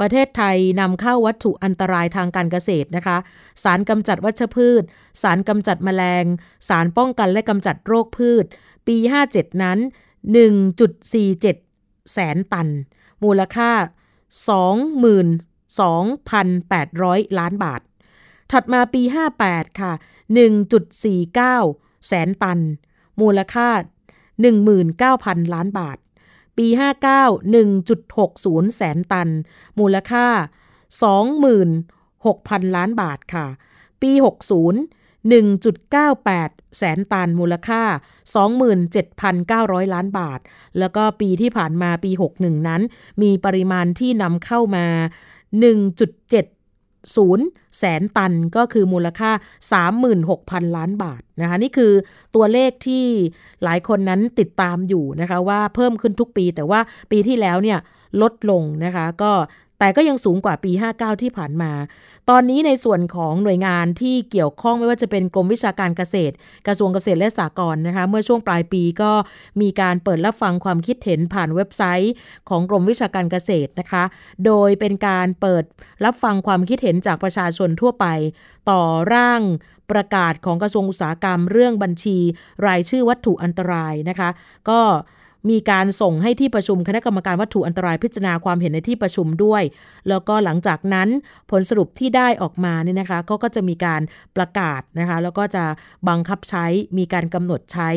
ประเทศไทยนำเข้าวัตถุอันตรายทางการเกษตรนะคะ สารกำจัดวัชพืช สารกำจัดแมลง สารป้องกันและกำจัดโรคพืช ปี 57 นั้น 1.47 แสนตัน มูลค่า 22,800 ล้านบาท ถัดมาปี 58 ค่ะ 1.49 แสนตัน มูลค่า 19,000 ล้านบาท ปี 59 1.60 แสนตัน มูลค่า 26,000 ล้านบาทค่ะ ปี 60 1.98 แสนตัน มูลค่า 27,900 ล้านบาท แล้วก็ปีที่ผ่านมาปี 61 นั้น มีปริมาณที่นำเข้ามา 1.7 ศูนย์แสนตันก็คือมูลค่า 36,000 ล้านบาทนะคะนี่คือตัวเลขที่หลายคนนั้นติดตามอยู่นะคะว่าเพิ่มขึ้นทุกปี แต่ว่าปีที่แล้วเนี่ยลดลงนะคะก็ แต่ก็ยังสูงกว่าปี 59 ที่ผ่านมา ตอนนี้ในส่วนของหน่วยงานที่เกี่ยวข้องไม่ว่าจะเป็นกรมวิชาการเกษตร กระทรวงเกษตรและสหกรณ์นะคะ เมื่อช่วงปลายปีก็มีการเปิดรับฟังความคิดเห็นผ่านเว็บไซต์ ของกรมวิชาการเกษตรนะคะ โดยเป็นการเปิดรับฟังความคิดเห็นจากประชาชนทั่วไป ต่อร่างประกาศของกระทรวงอุตสาหกรรม เรื่องบัญชี รายชื่อวัตถุอันตรายนะคะ ก็ มีการส่งให้ที่ประชุมคณะกรรมการวัตถุอันตรายพิจารณาความเห็นในที่ประชุมด้วย แล้วก็หลังจากนั้นผลสรุปที่ได้ออกมาเนี่ยนะคะก็ก็จะมีการประกาศนะคะแล้วก็จะบังคับใช้มีการกำหนดใช้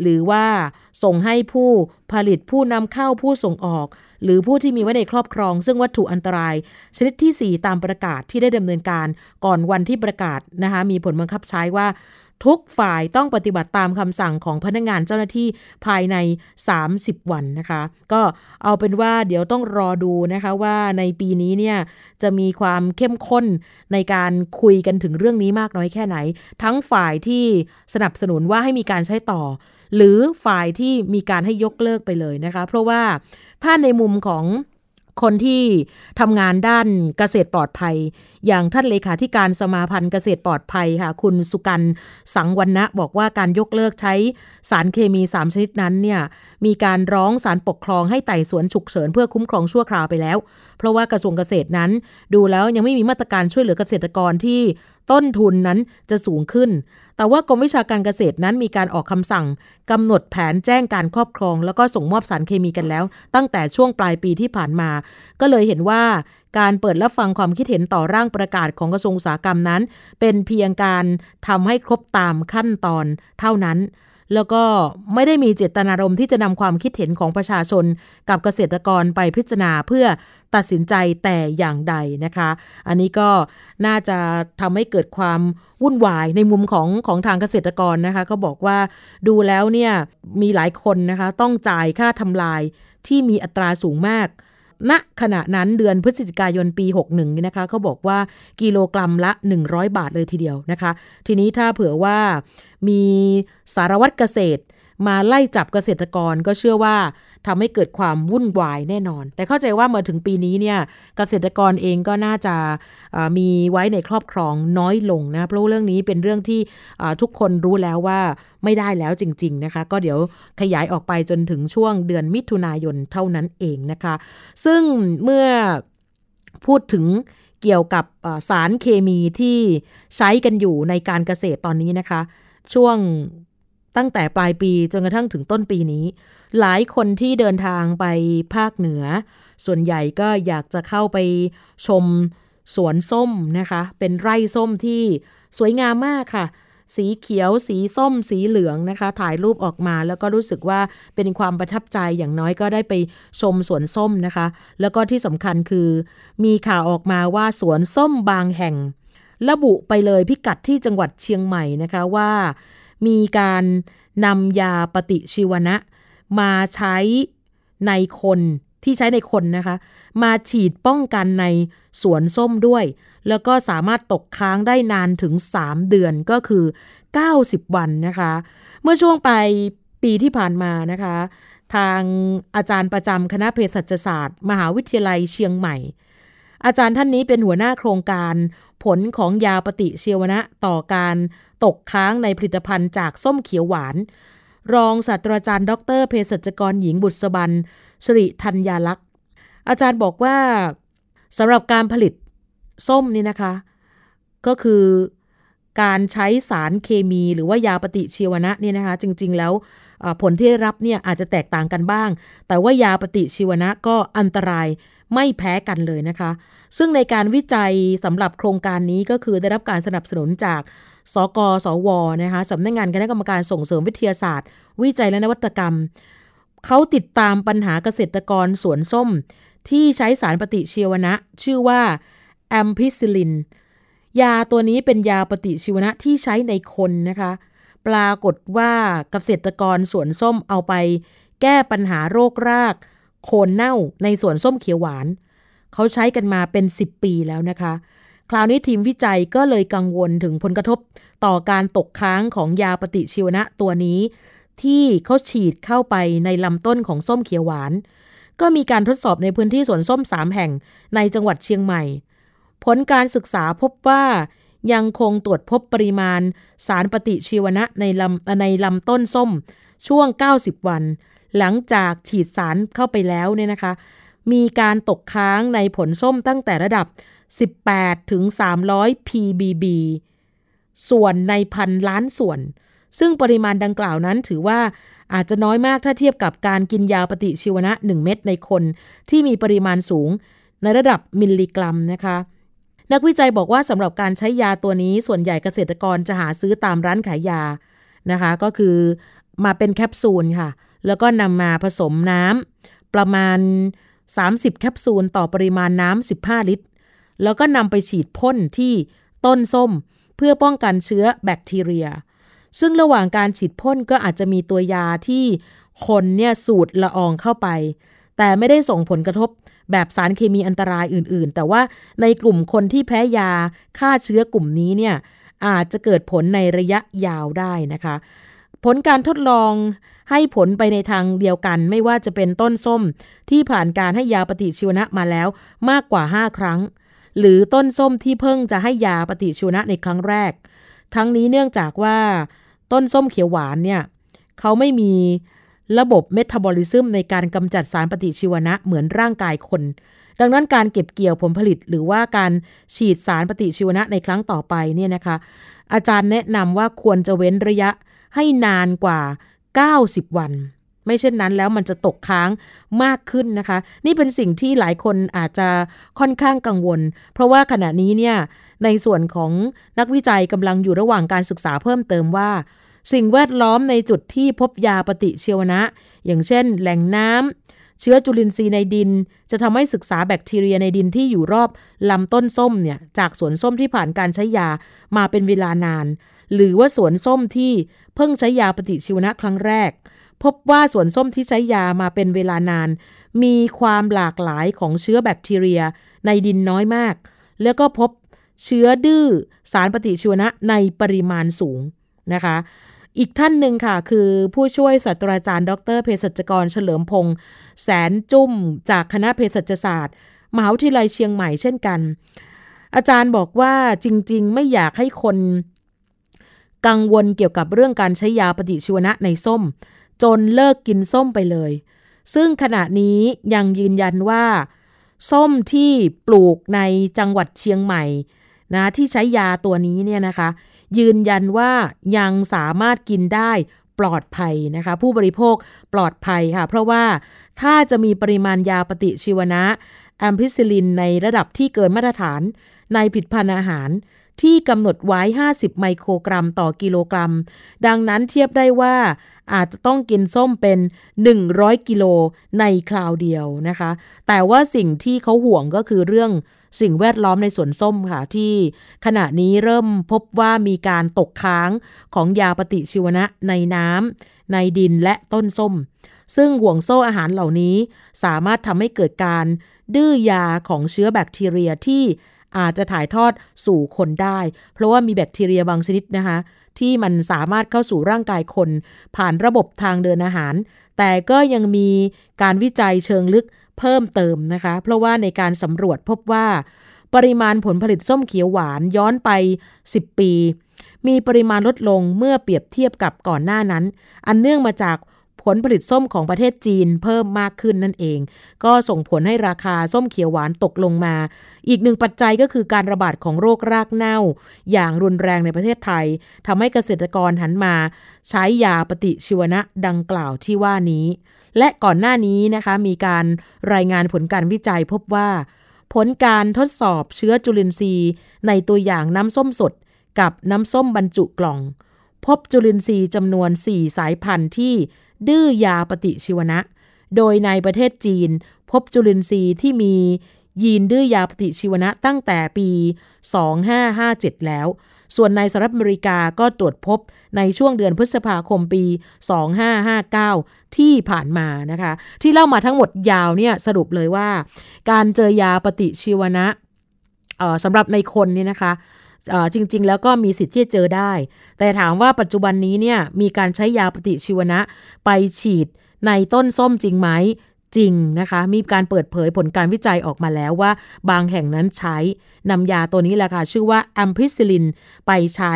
หรือว่าส่งให้ผู้ผลิตผู้นำเข้าผู้ส่งออก หรือผู้ที่มีไว้ในครอบครอง ซึ่งวัตถุอันตราย ชนิดที่ 4 ตามประกาศที่ได้ดำเนินการก่อนวันที่ประกาศนะคะมีผลบังคับใช้ว่า ทุกฝ่ายต้องปฏิบัติตามคำสั่งของพนักงงานเจ้าหน้าที่ภายใน 30 วันนะคะ ก็เอาเป็นว่าเดี๋ยวต้องรอดูนะคะว่าในปีนี้เนี่ยจะมีความเข้มข้นในการคุยกันถึงเรื่องนี้มากน้อยแค่ไหน ทั้งฝ่ายที่สนับสนุนว่าให้มีการใช้ต่อ หรือฝ่ายที่มีการให้ยกเลิกไปเลยนะคะ เพราะว่าถ้าในมุมของคนที่ทำงานด้านเกษตรปลอดภัย อย่างท่านเลขาธิการสมาพันธ์เกษตรปลอดภัยค่ะ คุณสุกันสังวันนะบอกว่าการยกเลิกใช้สารเคมี 3 ชนิดนั้นเนี่ยมีการร้องสารปกครองให้ไต่สวนฉุกเฉินเพื่อคุ้มครองชั่วคราวไปแล้ว เพราะว่ากระทรวงเกษตรนั้น ดูแล้วยังไม่มีมาตรการช่วยเหลือเกษตรกรที่ต้นทุนนั้นจะสูงขึ้น แต่ว่ากรมวิชาการเกษตรนั้นมีการออกคำสั่งกำหนดแผนแจ้งการครอบครอง แล้วก็ส่งมอบสารเคมีกันแล้ว ตั้งแต่ช่วงปลายปีที่ผ่านมา ก็เลยเห็นว่าการเปิดรับฟังความคิดเห็นต่อร่างประกาศของกระทรวงอุตสาหกรรมนั้น เป็นเพียงการทำให้ครบตามขั้นตอนเท่านั้น แล้วก็ไม่ได้มีเจตนารมณ์ที่จะนำความคิดเห็นของประชาชน กับเกษตรกรไปพิจารณาเพื่อตัดสินใจแต่อย่างใดนะคะ อันนี้ก็น่าจะทำให้เกิดความวุ่นวายในมุมของของทางเกษตรกรนะคะก็บอกว่าดูแล้วเนี่ยมีหลายคนนะคะต้องจ่ายค่าทำลายที่มีอัตราสูงมากณขณะนั้นเดือนพฤศจิกายนปี 61นี่นะคะเขาบอกว่ากิโลกรัมละ 100 บาทเลยทีเดียวนะคะ ทีนี้ถ้าเผื่อว่า มีสารวัตรเกษตร มาไล่จับเกษตรกรก็เชื่อว่าทำให้เกิดความวุ่นวายแน่นอน แต่เข้าใจว่าเมื่อถึงปีนี้เนี่ยเกษตรกรเองก็น่าจะมีไว้ในครอบครองน้อยลงนะเพราะเรื่องนี้เป็นเรื่องที่ทุกคนรู้แล้วว่าไม่ได้แล้วจริง ๆนะคะ ก็เดี๋ยวขยายออกไปจนถึงช่วงเดือนมิถุนายนเท่านั้นเองนะคะ ซึ่งเมื่อพูดถึงเกี่ยวกับสารเคมีที่ใช้กันอยู่ในการเกษตรตอนนี้นะคะ ช่วงตั้งแต่ปลายปีจนกระทั่งถึงต้นปีนี้ หลายคนที่เดินทางไปภาคเหนือ ส่วนใหญ่ก็อยากจะเข้าไปชมสวนส้มนะคะ เป็นไร่ส้มที่สวยงามมากค่ะ สีเขียว สีส้ม สีเหลืองนะคะ ถ่ายรูปออกมาแล้วก็รู้สึกว่าเป็นความประทับใจอย่างน้อยก็ได้ไปชมสวนส้มนะคะ แล้วก็ที่สำคัญคือ มีข่าวออกมาว่าสวนส้มบางแห่ง ระบุไปเลยพิกัดที่จังหวัดเชียงใหม่นะคะว่า มีการนำยาปฏิชีวนะ มาใช้ในคนที่ใช้ในคนนะคะ มาฉีดป้องกันในสวนส้มด้วย แล้วก็สามารถตกค้างได้นานถึง 3 เดือนก็คือ 90 วันนะคะ เมื่อช่วงปลายปีที่ผ่านมานะคะ ทางอาจารย์ประจำคณะเภสัชศาสตร์ มหาวิทยาลัยเชียงใหม่ อาจารย์ท่านนี้เป็นหัวหน้าโครงการ ผลของยาปฏิชีวนะต่อการตกค้างในผลิตภัณฑ์จากส้มเขียวหวาน รองศาสตราจารย์ดรเภสัชกรหญิงบุษบันสิริธัญญาลักษณ์อาจารย์บอกว่าสำหรับการผลิตส้มนี่นะคะ ก็คือการใช้สารเคมีหรือว่ายาปฏิชีวนะเนี่ยนะคะ จริงๆแล้วผลที่ได้รับเนี่ยอาจจะแตกต่างกันบ้าง แต่ว่ายาปฏิชีวนะก็อันตราย ไม่แพ้กันเลยนะคะ ซึ่งในการวิจัยสำหรับโครงการนี้ก็คือได้รับการสนับสนุนจากสกสวนะคะสำนักงงานคณะกรรมการส่งเสริมวิทยาศาสตร์ วิจัยและนวัตกรรม เขาติดตามปัญหาเกษตรกรสวนส้ม ที่ใช้สารปฏิชีวนะ ชื่อว่าแอมพิซิลิน ยาตัวนี้เป็นยาปฏิชีวนะที่ใช้ในคนนะคะ ปรากฏว่าเกษตรกรสวนส้มเอาไป แก้ปัญหาโรคราก โคนเน่าในสวนส้มเขียวหวาน เขาใช้กันมาเป็น 10 ปีแล้วนะคะ คราวนี้ทีมวิจัยก็เลยกังวลถึงผลกระทบต่อการตกค้างของยาปฏิชีวนะตัวนี้ ที่เขาฉีดเข้าไปในลำต้นของส้มเขียวหวาน ก็มีการทดสอบในพื้นที่สวนส้ม3แห่งในจังหวัดเชียงใหม่ ผลการศึกษาพบว่ายังคงตรวจพบปริมาณ สารปฏิชีวนะในลำในลำต้นส้ม ช่วง 90 วัน หลังจากฉีดสารเข้าไปแล้วเนี่ยนะคะ มีการตกค้างในผลส้มตั้งแต่ระดับ 18 ถึง 300 ppb ส่วนในพันล้านส่วน ซึ่งปริมาณดังกล่าวนั้นถือว่าอาจจะน้อยมากถ้าเทียบกับการกินยาปฏิชีวนะ 1 เม็ดในคน ที่มีปริมาณสูงในระดับมิลลิกรัมนะคะ นักวิจัยบอกว่าสำหรับการใช้ยาตัวนี้ส่วนใหญ่เกษตรกรจะหาซื้อตามร้านขายยานะคะ ก็คือมาเป็นแคปซูลค่ะ แล้วก็นำมาผสมน้ำประมาณ 30 แคปซูลต่อปริมาณน้ำ 15 ลิตร แล้วก็นำไปฉีดพ่นที่ต้นส้ม เพื่อป้องกันเชื้อแบคทีเรีย ซึ่งระหว่างการฉีดพ่นก็อาจจะมีตัวยาที่คนเนี่ยสูดละอองเข้าไป แต่ไม่ได้ส่งผลกระทบแบบสารเคมีอันตรายอื่นๆ แต่ว่าในกลุ่มคนที่แพ้ยาฆ่าเชื้อกลุ่มนี้เนี่ยอาจจะเกิดผลในระยะยาวได้นะคะ ผลการทดลอง ให้ผลไปในทางเดียวกัน ไม่ว่าจะเป็นต้นส้มที่ผ่านการให้ยาปฏิชีวนะมาแล้วมากกว่า 5 ครั้ง หรือต้นส้มที่เพิ่งจะให้ยาปฏิชีวนะในครั้งแรก ทั้งนี้เนื่องจากว่า ต้นส้มเขียวหวานเนี่ยเขาไม่มีระบบเมตาบอลิซึมในการกำจัดสารปฏิชีวนะเหมือนร่างกายคน ดังนั้นการเก็บเกี่ยวผลผลิตหรือว่าการฉีดสารปฏิชีวนะในครั้งต่อไปเนี่ยนะคะ อาจารย์แนะนำว่าควรจะเว้นระยะให้นานกว่า 90 วัน ไม่เช่นนั้นแล้วมันจะตกค้างมากขึ้นนะคะ นี่เป็นสิ่งที่หลายคนอาจจะค่อนข้างกังวล เพราะว่าขณะนี้เนี่ยในส่วนของนักวิจัยกำลังอยู่ระหว่างการศึกษาเพิ่มเติมว่า สิ่งแวดล้อมในจุดที่พบยาปฏิชีวนะ อย่างเช่น แหล่งน้ำเชื้อจุลินทรีย์ในดิน จะทำให้ศึกษาแบคทีเรียในดินที่อยู่รอบลำต้นส้มเนี่ยจากสวนส้มที่ผ่านการใช้ยามาเป็นเวลานาน หรือว่าสวนส้มที่เพิ่งใช้ยาปฏิชีวนะครั้งแรก พบว่าสวนส้มที่ใช้ยามาเป็นเวลานาน มีความหลากหลายของเชื้อแบคทีเรียในดินน้อยมาก แล้วก็พบเชื้อดื้อสารปฏิชีวนะในปริมาณสูงนะคะอีกท่านหนึ่งค่ะ คือผู้ช่วยศาสตราจารย์ ดรเภสัชกรเฉลิมพงษ์แสนจุ้ม จากคณะเภสัชศาสตร์ มหาวิทยาลัยเชียงใหม่เช่นกัน อาจารย์บอกว่าจริง ๆ ไม่อยากให้คน กังวลเกี่ยวกับเรื่องการใช้ยาปฏิชีวนะในส้ม จนเลิกกินส้มไปเลย ซึ่งขณะนี้ยังยืนยันว่า ส้มที่ปลูกในจังหวัดเชียงใหม่นะที่ใช้ยาตัวนี้เนี่ยนะคะ ยืนยันว่ายังสามารถกินได้ปลอดภัยนะคะ ผู้บริโภคปลอดภัยค่ะ เพราะว่าถ้าจะมีปริมาณยาปฏิชีวนะแอมพิซิลินในระดับที่เกินมาตรฐานในผลิตภัณฑ์อาหาร ที่กำหนดไว้ 50 ไมโครกรัมต่อกิโลกรัม ดังนั้นเทียบได้ว่าอาจจะต้องกินส้มเป็น 100 กิโลในคราวเดียวนะคะ แต่ว่าสิ่งที่เขาห่วงก็คือเรื่องสิ่งแวดล้อมในสวนส้มค่ะ ที่ขณะนี้เริ่มพบว่ามีการตกค้างของยาปฏิชีวนะในน้ำในดินและต้นส้ม ซึ่งห่วงโซ่อาหารเหล่านี้สามารถทำให้เกิดการดื้อยาของเชื้อแบคทีเรียที่ อาจจะถ่ายทอดสู่คนได้ เพราะว่ามีแบคทีเรียบางชนิดนะคะ ที่มันสามารถเข้าสู่ร่างกายคน ผ่านระบบทางเดินอาหาร แต่ก็ยังมีการวิจัยเชิงลึกเพิ่มเติมนะคะ เพราะว่าในการสำรวจพบว่า ปริมาณผลผลิตส้มเขียวหวานย้อนไป 10 ปี มีปริมาณลดลงเมื่อเปรียบเทียบกับก่อนหน้านั้น อันเนื่องมาจาก ผลผลิตส้มของประเทศจีนเพิ่มมากขึ้นนั่นเอง ก็ส่งผลให้ราคาส้มเขียวหวานตกลงมา อีกหนึ่งปัจจัยก็คือการระบาดของโรครากเน่า อย่างรุนแรงในประเทศไทยทำให้เกษตรกรหันมา ใช้ยาปฏิชีวนะดังกล่าวที่ว่านี้ และก่อนหน้านี้นะคะมีการรายงานผลการวิจัยพบว่า ผลการทดสอบเชื้อจุลินทรีย์ ในตัวอย่างน้ำส้มสด กับน้ำส้มบรรจุกล่อง พบจุลินทรีย์จำนวน 4 สายพันธุ์ที่ ดื้อยาปฏิชีวนะ โดยในประเทศจีน พบจุลินทรีย์ที่มียีนดื้อยาปฏิชีวนะตั้งแต่ปี 2557 แล้ว ส่วนในสหรัฐอเมริกาก็ตรวจพบในช่วงเดือนพฤษภาคมปี 2559 ที่ผ่านมานะคะ ที่เล่ามาทั้งหมดยาวเนี่ยสรุปเลยว่า การเจอยาปฏิชีวนะสำหรับในคนนี่นะคะ จริง ๆ แล้วก็มีสิทธิ์ที่จะเจอได้ แต่ถามว่าปัจจุบันนี้เนี่ยมีการใช้ยาปฏิชีวนะ ไปฉีดในต้นส้มจริงไหมจริงนะคะ มีการเปิดเผยผลการวิจัยออกมาแล้วว่า บางแห่งนั้นใช้นำยาตัวนี้แหละค่ะชื่อว่าแอมพิซิลินไปใช้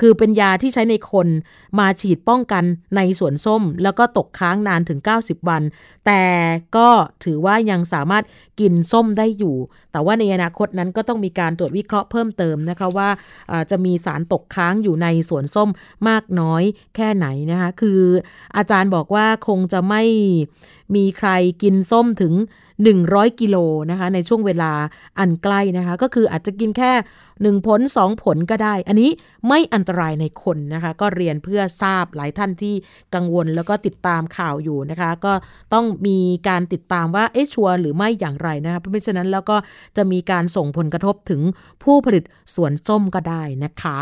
คือเป็นยาที่ใช้ในคนมาฉีดป้องกันในสวนส้ม แล้วก็ตกค้างนานถึง 90 วัน แต่ก็ถือว่ายังสามารถกินส้มได้อยู่ แต่ว่าในอนาคตนั้นก็ต้องมีการตรวจวิเคราะห์เพิ่มเติมนะคะว่าจะมีสารตกค้างอยู่ในสวนส้มมากน้อยแค่ไหนนะคะคืออาจารย์บอกว่าคงจะไม่มีใครกินส้มถึง 100 กิโลนะคะในช่วงเวลาอันใกล้นะคะก็คืออาจจะกินแค่ 1 ผล 2 ผลก็ได้ อันนี้ไม่อันตรายในคนนะคะก็เรียนเพื่อทราบหลายท่านที่กังวลแล้วก็ติดตามข่าวอยู่นะคะ ก็ต้องมีการติดตามว่าเอ๊ะชัวร์หรือไม่อย่างไรนะคะเพราะฉะนั้นแล้วก็จะมีการส่งผลกระทบถึงผู้ผลิตสวนส้มก็ได้นะคะ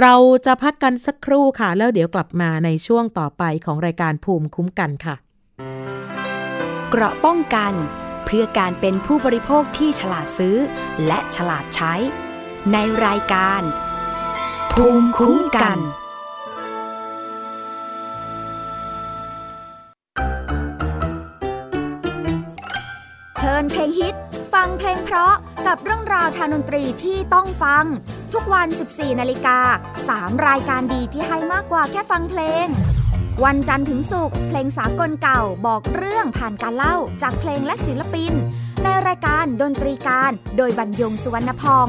เราจะพักกันสักครู่ค่ะ แล้วเดี๋ยวกลับมาในช่วงต่อไปของรายการภูมิคุ้มกันค่ะ เกราะป้องกัน เพื่อการเป็นผู้บริโภคที่ฉลาดซื้อ และฉลาดใช้ ในรายการ ภูมิคุ้มกันเพลินเพลงฮิต ฟังเพลงเพราะกับเรื่องราวทางดนตรีที่ต้องฟัง ทุกวัน 14 นาฬิกา 3 รายการดีที่ให้มากกว่าแค่ฟังเพลง วันจันทร์ถึงศุกร์เพลงสากลเก่าบอกเรื่องผ่านการเล่าจากเพลงและศิลปิน ในรายการดนตรีการโดยบรรยงสุวรรณพอง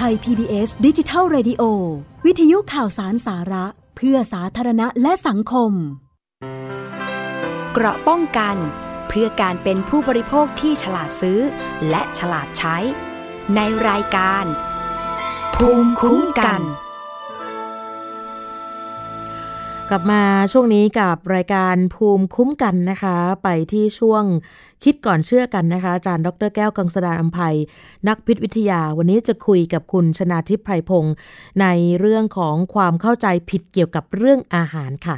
ไทย PBS ดิจิทัล Radio วิทยุข่าวสารสาระ เพื่อสาธารณะและสังคม เกราะป้องกัน เพื่อการเป็นผู้บริโภคที่ฉลาดซื้อ และฉลาดใช้ ในรายการ ภูมิคุ้มกัน กลับมาช่วงนี้กับรายการภูมิคุ้มกันนะคะ ไปที่ช่วงคิดก่อนเชื่อกันนะคะ อาจารย์ดรแก้วกังสดานอัมภัย นักพิษวิทยา วันนี้จะคุยกับคุณชนาทิพย์ไพรพงศ์ในเรื่องของความเข้าใจผิดเกี่ยวกับเรื่องอาหารค่ะ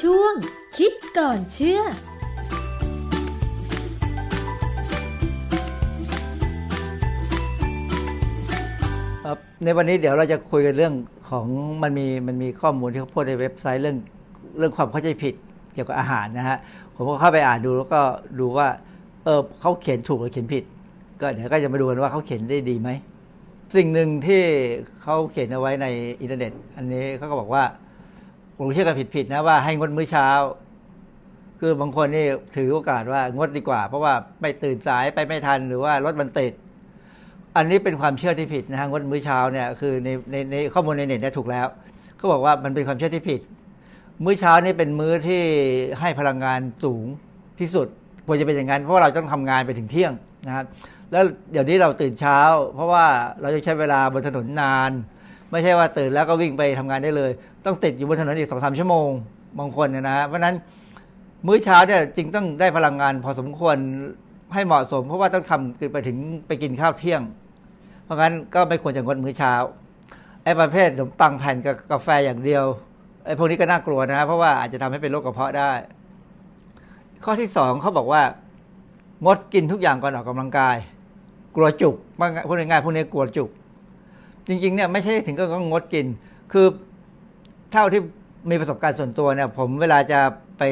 ช่วงคิดก่อนเชื่อ ในวันนี้เดี๋ยวเราจะคุยกันเรื่องของมันมีมันมีข้อมูลที่เขาโพสในเว็บไซต์เรื่องเรื่องความเข้าใจผิดเกี่ยวกับอาหารนะฮะผมก็เข้าไปอ่านดูแล้วก็ดูว่า เออเขาเขียนถูกหรือเขียนผิด ก็เดี๋ยวก็จะมาดูกันว่าเขาเขียนได้ดีไหมสิ่งหนึ่งที่เขาเขียนเอาไว้ในอินเทอร์เน็ต อันนี้เขาก็บอกว่าผมเชื่อกันผิดๆนะว่าให้งดมื้อเช้า คือบางคนนี่ถือโอกาสว่างดดีกว่า เพราะว่าไม่ตื่นสายไปไม่ทันหรือว่ารถมันติด อันนี้เป็นความเชื่อที่ผิดนะฮะงดมื้อเช้าเนี่ยคือในในในข้อมูลในเน็ตเนี่ยถูกแล้วเขาบอกว่ามันเป็นความเชื่อที่ผิด มื้อเช้านี่เป็นมื้อที่ให้พลังงานสูงที่สุดควรจะเป็นอย่างนั้นเพราะาเราต้องทำงานไปถึงเที่ยงนะครับแล้วเดี๋ยวนี้เราตื่นเช้า เพราะว่าเราจะใช้เวลาบนถนนนาน ไม่ใช่ว่าตื่นแล้วก็วิ่งไปทำงานได้เลย ต้องติดอยู่บนถนนอีกสองสามชั่วโมงบางคนเนี่ยนะฮะเพราะฉะนั้นมื้อเช้าเนี่ยจริงต้องได้พลังงานพอสมควรให้เหมาะสม เพราะว่าต้องทำไปถึงไปกินข้าวเที่ยง เพราะงั้นก็ไม่ควรจะงดมื้อเช้าไอ้ประเภทขนมปังแผ่นกับกาแฟอย่างเดียวไอ้พวกนี้ก็น่ากลัวนะ เพราะว่าอาจจะทำให้เป็นโรคกระเพาะได้ ข้อที่สองเขาบอกว่า งดกินทุกอย่างก่อนออกกำลังกาย กลัวจุกว่างพูดง่ายๆพวกนี้กลัวจุก จริงๆเนี่ยไม่ใช่ถึงก็ต้องงดกิน คือเท่าที่มีประสบการณ์ส่วนตัวเนี่ย ผมเวลาจะไป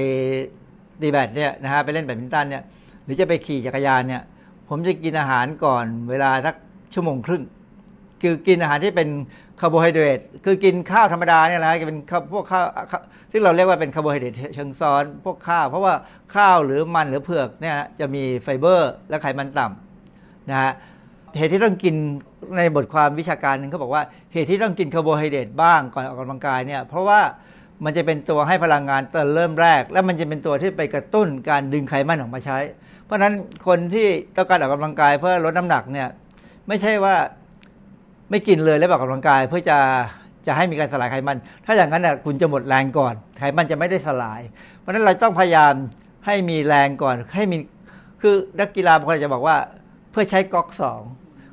ตีแบดเนี่ยนะฮะไปเล่นแบดมินตันเนี่ย หรือจะไปขี่จักรยานเนี่ย ผมจะกินอาหารก่อนเวลาสัก ชั่วโมงครึ่ง คือกินอาหารที่เป็นคาร์โบไฮเดรตคือกินข้าวธรรมดาเนี่ยนะจะเป็นพวกข้าวซึ่งเราเรียกว่าเป็นคาร์โบไฮเดรตเชิงซ้อนพวกข้าว เพราะว่าข้าวหรือมันหรือเผือกเนี่ยจะมีไฟเบอร์ และไขมันต่ำนะฮะเหตุที่ต้องกินในบทความวิชาการหนึ่งเขาบอกว่าเหตุที่ต้องกินคาร์โบไฮเดรตบ้างก่อนออกกำลังกายเนี่ยเพราะว่ามันจะเป็นตัวให้พลังงานตอนเริ่มแรก และมันจะเป็นตัวที่ไปกระตุ้นการดึงไขมันออกมาใช้ เพราะฉะนั้นคนที่ต้องการออกกำลังกายเพื่อลดน้ำหนักเนี่ย ไม่ใช่ว่าไม่กินเลยแล้วออกกำลังกายเพื่อจะจะให้มีการสลายไขมัน ถ้าอย่างนั้นน่ะคุณจะหมดแรงก่อน ไขมันจะไม่ได้สลาย เพราะฉะนั้นเราต้องพยายามให้มีแรงก่อน ให้มีคือนักกีฬาบางคนจะบอกว่าเพื่อใช้ก๊อกสอง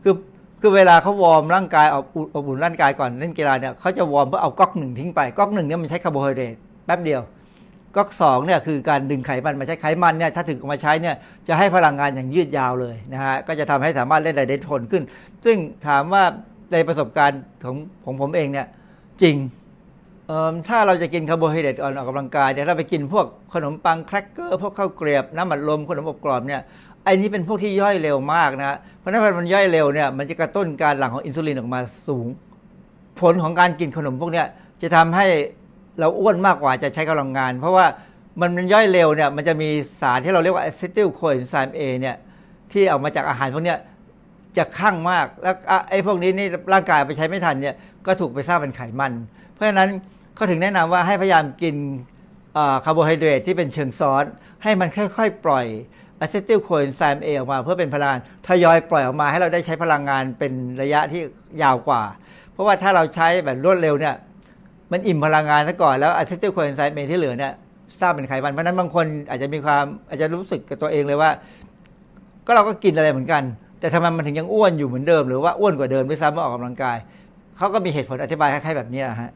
คือคือเวลาเขา warm ร่างกายอบอุ่นอบอุ่นร่างกายก่อนเล่นกีฬาเนี่ยเขาจะ warm เพื่อเอาก๊อกหนึ่งทิ้งไปก๊อกหนึ่งเนี่ยมันใช้คาร์โบไฮเดรตแป๊บเดียว ก๊อกสองเนี่ยคือการดึงไขมันมาใช้ไขมันเนี่ยถ้าถึงมาใช้เนี่ยจะให้พลังงานอย่างยืดยาวเลยนะฮะก็จะทำให้สามารถเล่นได้ทนขึ้น ซึ่งถามว่าในประสบการณ์ของของผมเองเนี่ยจริงเอิ่มถ้าเราจะกินคาร์โบไฮเดรตก่อนออกกำลังกายเนี่ยถ้าไปกินพวกขนมปังแครกเกอร์พวกข้าวเกรียบน้ำมันลมขนมอบกรอบเนี่ยไอ้นี้เป็นพวกที่ย่อยเร็วมากนะฮะเพราะฉะนั้นมันย่อยเร็วเนี่ยมันจะกระตุ้นการหลั่งของอินซูลินออกมาสูง ผลของการกินขนมพวกเนี้ยจะทำให้ เราอ้วนมากกว่าจะใช้กำลังงาน เพราะว่ามันมันย่อยเร็วเนี่ยมันจะมีสารที่เราเรียกว่า acetyl coenzyme A เนี่ยที่ออกมาจากอาหารพวกเนี้ยค่อนข้างมากแล้วไอ้พวกนี้นี่ร่างกายไปใช้ไม่ทันเนี่ยก็ถูกไปสร้างเป็นไขมัน เพราะฉะนั้นเขาถึงแนะนำว่าให้พยายามกินคาร์โบไฮเดรตที่เป็นเชิงซ้อน ให้มันค่อยๆ ปล่อย acetyl coenzyme A ออกมาเพื่อเป็นพลังงานทยอยปล่อยออกมาให้เราได้ใช้พลังงานเป็นระยะที่ยาวกว่า เพราะว่าถ้าเราใช้แบบรวดเร็วเนี่ย มันอิ่มพลังงานซะก่อนแล้ว acetyl coenzyme A ที่เหลือเนี่ยสร้างเป็นไขมันเพราะนั้นบางคนอาจจะมีความอาจจะรู้สึกกับตัวเองเลยว่า ก็เราก็กินอะไรเหมือนกัน แต่ทำไมมันถึงยังอ้วนอยู่เหมือนเดิม หรือว่าอ้วนกว่าเดิมด้วยซ้ำเมื่อออกกำลังกายเขาก็มีเหตุผลอธิบายคล้ายๆแบบนี้ฮะ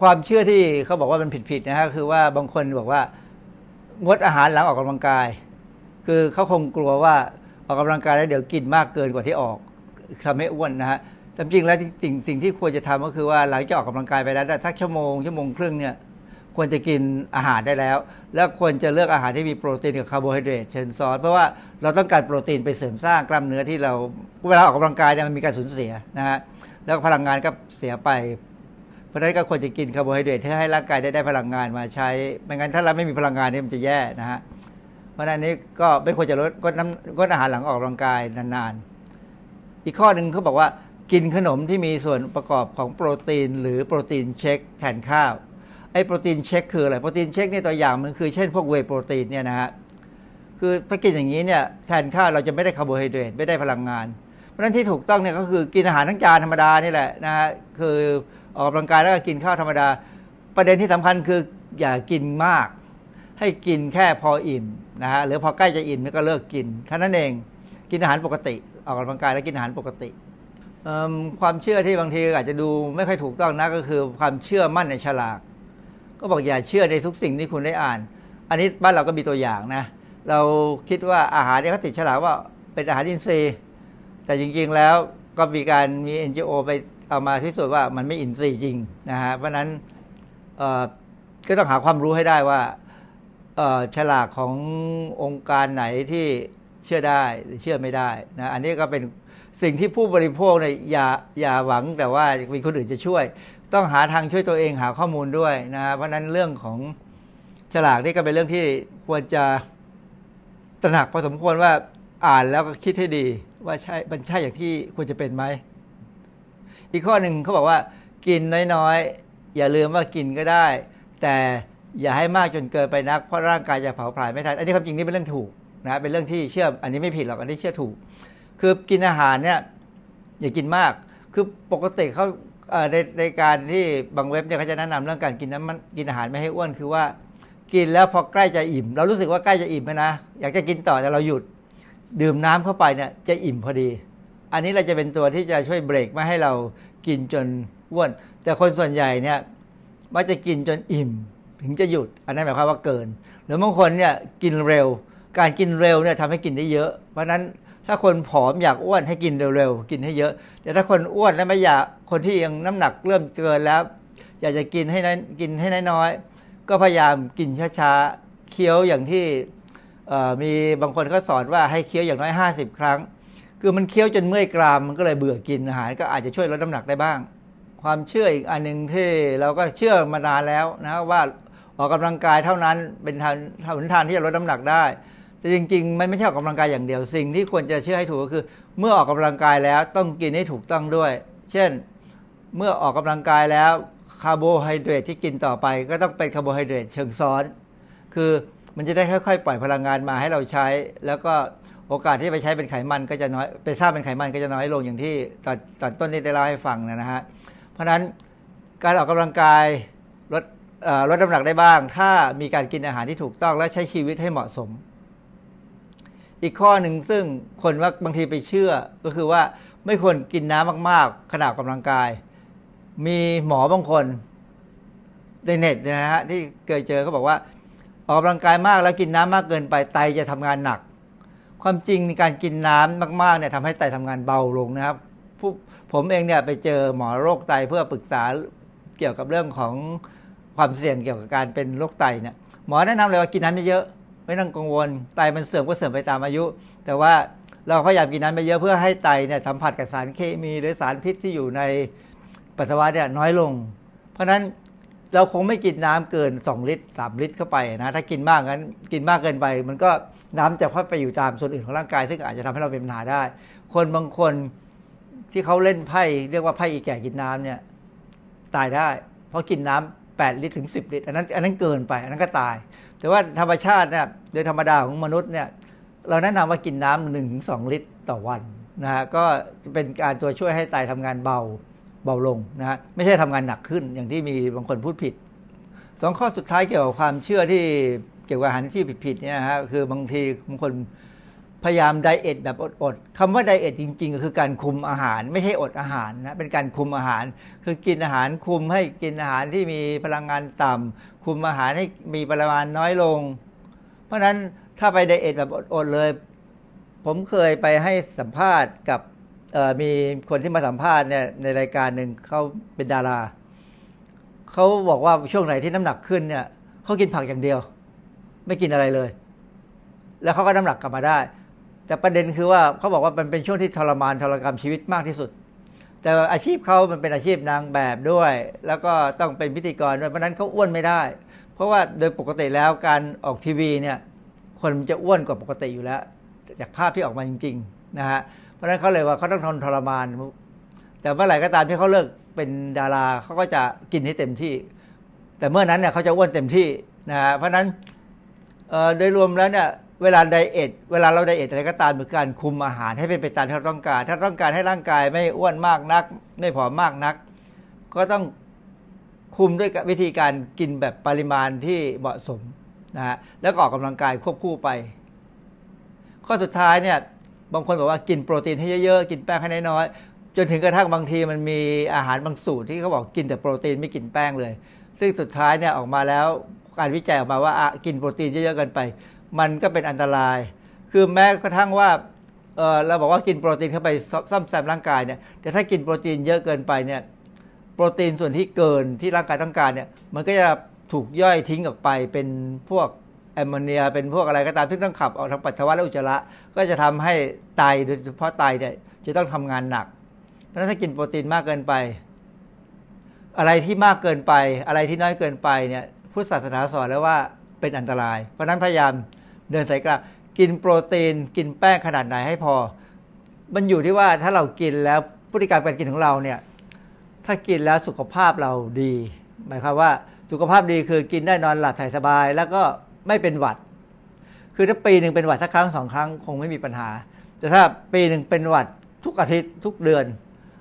ความเชื่อที่เขาบอกว่ามันผิดๆนะฮะคือว่าบางคนบอกว่างดอาหารหลังออกกำลังกาย คือเขาคงกลัวว่าออกกำลังกายแล้วเดี๋ยวกินมากเกินกว่าที่ออกทำให้อ้วนนะฮะ แต่จริงๆแล้วสิ่งสิ่งที่ควรจะทำก็คือว่าหลังจากออกกำลังกายไปแล้วสักชั่วโมงชั่วโมงครึ่งเนี่ยควรจะกินอาหารได้แล้ว แล้วควรจะเลือกอาหารที่มีโปรตีนกับคาร์โบไฮเดรตเชิญซ้อนเพราะว่าเราต้องการโปรตีนไปเสริมสร้างกล้ามเนื้อที่เราเวลาออกกำลังกายเนี่ยมันมีการสูญเสียนะฮะแล้วพลังงานก็เสียไป เพราะฉะนั้นก็ควรจะกินคาร์โบไฮเดรตเพื่อให้ร่างกายได้ได้พลังงานมาใช้ไม่งั้นถ้าเราไม่มีพลังงานนี่มันจะแย่นะฮะเพราะฉะนั้นนี้ก็ไม่ควรจะลดก็น้ำก็อาหารหลังออกกำลังกายนานๆ อีกข้อหนึ่งเขาบอกว่า กินขนมที่มีส่วนประกอบของโปรตีน หรือ protein shake แทนข้าวไอ้ protein shake คืออะไร protein shake นี่ตัวอย่างมันคือเช่นพวก whey protein เนี่ยนะฮะคือถ้ากินอย่างนี้เนี่ยแทนข้าวเราจะไม่ได้คาร์โบไฮเดรตไม่ได้พลังงาน เพราะฉะนั้นที่ถูกต้องเนี่ยก็คือกินอาหารทั้งจานธรรมดานี่แหละนะฮะคือออกกำลังกายแล้วก็กินข้าวธรรมดา ประเด็นที่สำคัญคืออย่ากินมาก ให้กินแค่พออิ่มนะฮะหรือพอใกล้จะอิ่มก็เลิกกินเท่านั้นเองกินอาหารปกติ ออกกำลังกายแล้วกินอาหารปกติ ความเชื่อที่บางทีอาจจะดูไม่ค่อยถูกต้องนะก็คือความเชื่อมั่นในฉลาก ก็บอกอย่าเชื่อในทุกสิ่งที่คุณได้อ่าน อันนี้บ้านเราก็มีตัวอย่างนะ เราคิดว่าอาหารที่เขาติดฉลากว่าเป็นอาหารอินทรีย์แต่จริงๆแล้วก็มีการมี NGO ไปเอามาพิสูจน์ว่ามันไม่อินทรีย์จริงนะฮะเพราะนั้นก็ต้องหาความรู้ให้ได้ว่าฉลากขององค์การไหนที่เชื่อได้หรือเชื่อไม่ได้นะอันนี้ก็เป็น สิ่งที่ผู้บริโภคเนี่ยอย่าอย่าหวังแต่ว่ามีคนอื่นจะช่วย ต้องหาทางช่วยตัวเองหาข้อมูลด้วยนะเพราะนั้นเรื่องของฉลากนี่ก็เป็นเรื่องที่ควรจะตระหนักพอสมควรว่าอ่านแล้วก็คิดให้ดี ว่าใช่มันใช่อย่างที่ควรจะเป็นไหมอีกข้อหนึ่งเขาบอกว่า กินน้อยๆ อย่าลืมว่ากินก็ได้ แต่อย่าให้มากจนเกินไปนักเพราะร่างกายจะเผาผลาญไม่ทันอันนี้ความจริงนี่เป็นเรื่องถูกนะเป็นเรื่องที่เชื่ออันนี้ไม่ผิดหรอกอันนี้เชื่อถูก คือกินอาหารเนี่ยอย่ากินมาก คือปกติเขาในในการที่บางเว็บเนี่ยเขาจะแนะนำเรื่องการกินน้ำมันกินอาหารไม่ให้อ้วนคือว่า กินแล้วพอใกล้จะอิ่ม เรารู้สึกว่าใกล้จะอิ่มนะอยากจะกินต่อแต่เราหยุด ดื่มน้ำเข้าไปเนี่ยจะอิ่มพอดี อันนี้เราจะเป็นตัวที่จะช่วยเบรกไม่ให้เรากินจนอ้วน แต่คนส่วนใหญ่เนี่ยว่าจะกินจนอิ่ม ถึงจะหยุด อันนั้นหมายความว่าเกิน หรือบางคนเนี่ยกินเร็ว การกินเร็วเนี่ยทำให้กินได้เยอะ เพราะนั้น ถ้าคนผอมอยากอ้วนให้กินเร็วๆ กินให้เยอะ แต่ถ้าคนอ้วนแล้วไม่อยากคนที่ยังน้ำหนักเริ่มเกินแล้ว อยากจะกินให้น้อยกินให้น้อยๆก็พยายามกินช้าๆเคี้ยวอย่างที่มีบางคนก็สอนว่าให้เคี้ยวอย่างน้อย 50 ครั้ง คือมันเคี้ยวจนเมื่อยกรามมันก็เลยเบื่อกินอาหารก็อาจจะช่วยลดน้ำหนักได้บ้าง ความเชื่ออีกอันหนึ่งที่เราก็เชื่อมานานแล้วนะว่าออกกำลังกายเท่านั้นเป็นทางหนทางที่จะลดน้ำหนักได้ แต่จริงๆ มันไม่ใช่ออกกำลังกายอย่างเดียว สิ่งที่ควรจะเชื่อให้ถูกก็คือ เมื่อออกกำลังกายแล้วต้องกินให้ถูกต้องด้วย เช่น เมื่อออกกำลังกายแล้วคาร์โบไฮเดรตที่กินต่อไป ก็ต้องเป็นคาร์โบไฮเดรตเชิงซ้อน คือมันจะได้ค่อยๆ ปล่อยพลังงานมาให้เราใช้ แล้วก็โอกาสที่ไปใช้เป็นไขมันก็จะน้อยไปสร้างเป็นไขมันก็จะน้อยลงอย่างที่ตอนตอนต้นนี้ได้เล่าให้ฟังนะฮะ เพราะฉะนั้นการออกกำลังกายลดลดน้ำหนักได้บ้าง ถ้ามีการกินอาหารที่ถูกต้องและใช้ชีวิตให้เหมาะสม อีกข้อหนึ่งซึ่งคนว่าบางทีไปเชื่อก็คือว่าไม่ควรกินน้ำมากๆขณะกำลังกาย มีหมอบางคนในเน็ตนะฮะที่เคยเจอเขาบอกว่า ออกกำลังกายมากแล้วกินน้ำมากเกินไปไตจะทำงานหนัก ความจริงในการกินน้ำมากๆเนี่ยทำให้ไตทำงานเบาลงนะครับผมเองเนี่ยไปเจอหมอโรคไตเพื่อปรึกษาเกี่ยวกับเรื่องของความเสี่ยงเกี่ยวกับการเป็นโรคไตเนี่ยหมอแนะนำเลยว่ากินน้ำเยอะ ไม่ต้องกังวลไตมันเสื่อมก็เสื่อมไปตามอายุ แต่ว่าเราพยายามกินน้ำไปเยอะเพื่อให้ไตเนี่ยสัมผัสกับสารเคมีหรือสารพิษที่อยู่ในปัสสาวะเนี่ยน้อยลง เพราะฉะนั้นเราคงไม่กินน้ำเกิน 2 ลิตร 3 ลิตรเข้าไปนะถ้ากินมากงั้นกินมากเกินไป มันก็น้ำจะค่อยไปอยู่ตามส่วนอื่นของร่างกาย ซึ่งอาจจะทำให้เราเป็นปัญหาได้ คนบางคนที่เขาเล่นไพ่เรียกว่าไพ่อีแก่กินน้ำเนี่ยตายได้ เพราะกินน้ำ8ลิตรถึง 10 ลิตรอันนั้นอันนั้นเกินไป อันนั้นก็ตาย แต่ว่าธรรมชาติเนี่ยโดยธรรมดาของมนุษย์เนี่ยเราแนะนำว่ากินน้ำหนึ่งถึงสองลิตรต่อวันนะฮะก็เป็นการตัวช่วยให้ไตทำงานเบาเบาลงนะฮะไม่ใช่ทำงานหนักขึ้นอย่างที่มีบางคนพูดผิดสองข้อสุดท้ายเกี่ยวกับความเชื่อที่เกี่ยวกับอาหารที่ผิดๆเนี่ยฮะคือบางทีบางคนพยายามไดเอทแบบอดๆคำว่าไดเอทจริง ๆ ก็คือการคุมอาหาร ไม่ใช่อดอาหารนะเป็นการคุมอาหาร คือกินอาหารคุมให้กินอาหารที่มีพลังงานต่ำ คุมอาหารให้มีปริมาณน้อยลง เพราะฉะนั้นถ้าไปไดเอทแบบอดๆเลย ผมเคยไปให้สัมภาษณ์กับมีคนที่มาสัมภาษณ์เนี่ยในรายการหนึ่งเขาเป็นดาราเขาบอกว่าช่วงไหนที่น้ำหนักขึ้นเนี่ยเขากินผักอย่างเดียว ไม่กินอะไรเลย แล้วเขาก็น้ำหนักกลับมาได้ แต่ประเด็นคือว่าเขาบอกว่ามันเป็นช่วงที่ทรมานทรกรรมชีวิตมากที่สุด แต่อาชีพเขามันเป็นอาชีพนางแบบด้วย แล้วก็ต้องเป็นพิธีกรด้วยเพราะนั้นเขาอ้วนไม่ได้ เพราะว่าโดยปกติแล้วการออกทีวีเนี่ยคนมันจะอ้วนกว่าปกติอยู่แล้ว จากภาพที่ออกมาจริงๆนะฮะเพราะนั้นเขาเลยว่าเขาต้องทนทรมาน แต่เมื่อไหร่ก็ตามที่เขาเลิกเป็นดาราเขาก็จะกินให้เต็มที่ แต่เมื่อนั้นเนี่ยเขาจะอ้วนเต็มที่นะฮะเพราะนั้นโดยรวมแล้วเนี่ย เวลาไดเอทเวลาเราไดเอทอะไรก็ตามเหมือนการคุมอาหารให้เป็นไปตามที่เราต้องการ ถ้าต้องการให้ร่างกายไม่อ้วนมากนัก ไม่ผอมมากนัก ก็ต้องคุมด้วยวิธีการกินแบบปริมาณที่เหมาะสมนะฮะแล้วก็ออกกำลังกายควบคู่ไป ข้อสุดท้ายเนี่ยบางคนบอกว่ากินโปรตีนให้เยอะๆ กินแป้งให้น้อยๆจนถึงกระทั่งบางทีมันมีอาหารบางสูตรที่เขาบอกกินแต่โปรตีนไม่กินแป้งเลย ซึ่งสุดท้ายเนี่ยออกมาแล้วการวิจัยออกมาว่ากินโปรตีนเยอะๆกันไป มันก็เป็นอันตราย คือแม้กระทั่งว่าเเราบอกว่ากินโปรตีนเข้าไปซ่อมแซมร่างกายเนี่ยแต่ถ้ากินโปรตีนเยอะเกินไปเนี่ยโปรตีนส่วนที่เกินที่ร่างกายต้องการเนี่ยมันก็จะถูกย่อยทิ้งออกไปเป็นพวกแอมโมเนียเป็นพวกอะไรก็ตามที่ต้องขับออกทางปัสสาวะและอุจจาระ ก็จะทำให้ไตโดยเฉพาะไตเนี่ยจะต้องทำงานหนัก เพราะฉะนั้นถ้ากินโปรตีนมากเกินไป อะไรที่มากเกินไป อะไรที่น้อยเกินไปเนี่ยพุทธศาสนาสอนแล้วว่าเป็นอันตราย เพราะนั้นพยายาม เดินสายกลางกินโปรตีน กินแป้งขนาดไหนให้พอ มันอยู่ที่ว่าถ้าเรากินแล้วพฤติกรรมการกินของเราเนี่ยถ้ากินแล้วสุขภาพเราดี หมายความว่าสุขภาพดีคือกินได้นอนหลับถ่ายสบาย แล้วก็ไม่เป็นหวัด คือถ้าปีหนึ่งเป็นหวัดสักครั้งสองครั้งคงไม่มีปัญหา แต่ถ้าปีหนึ่งเป็นหวัดทุกอาทิตย์ทุกเดือน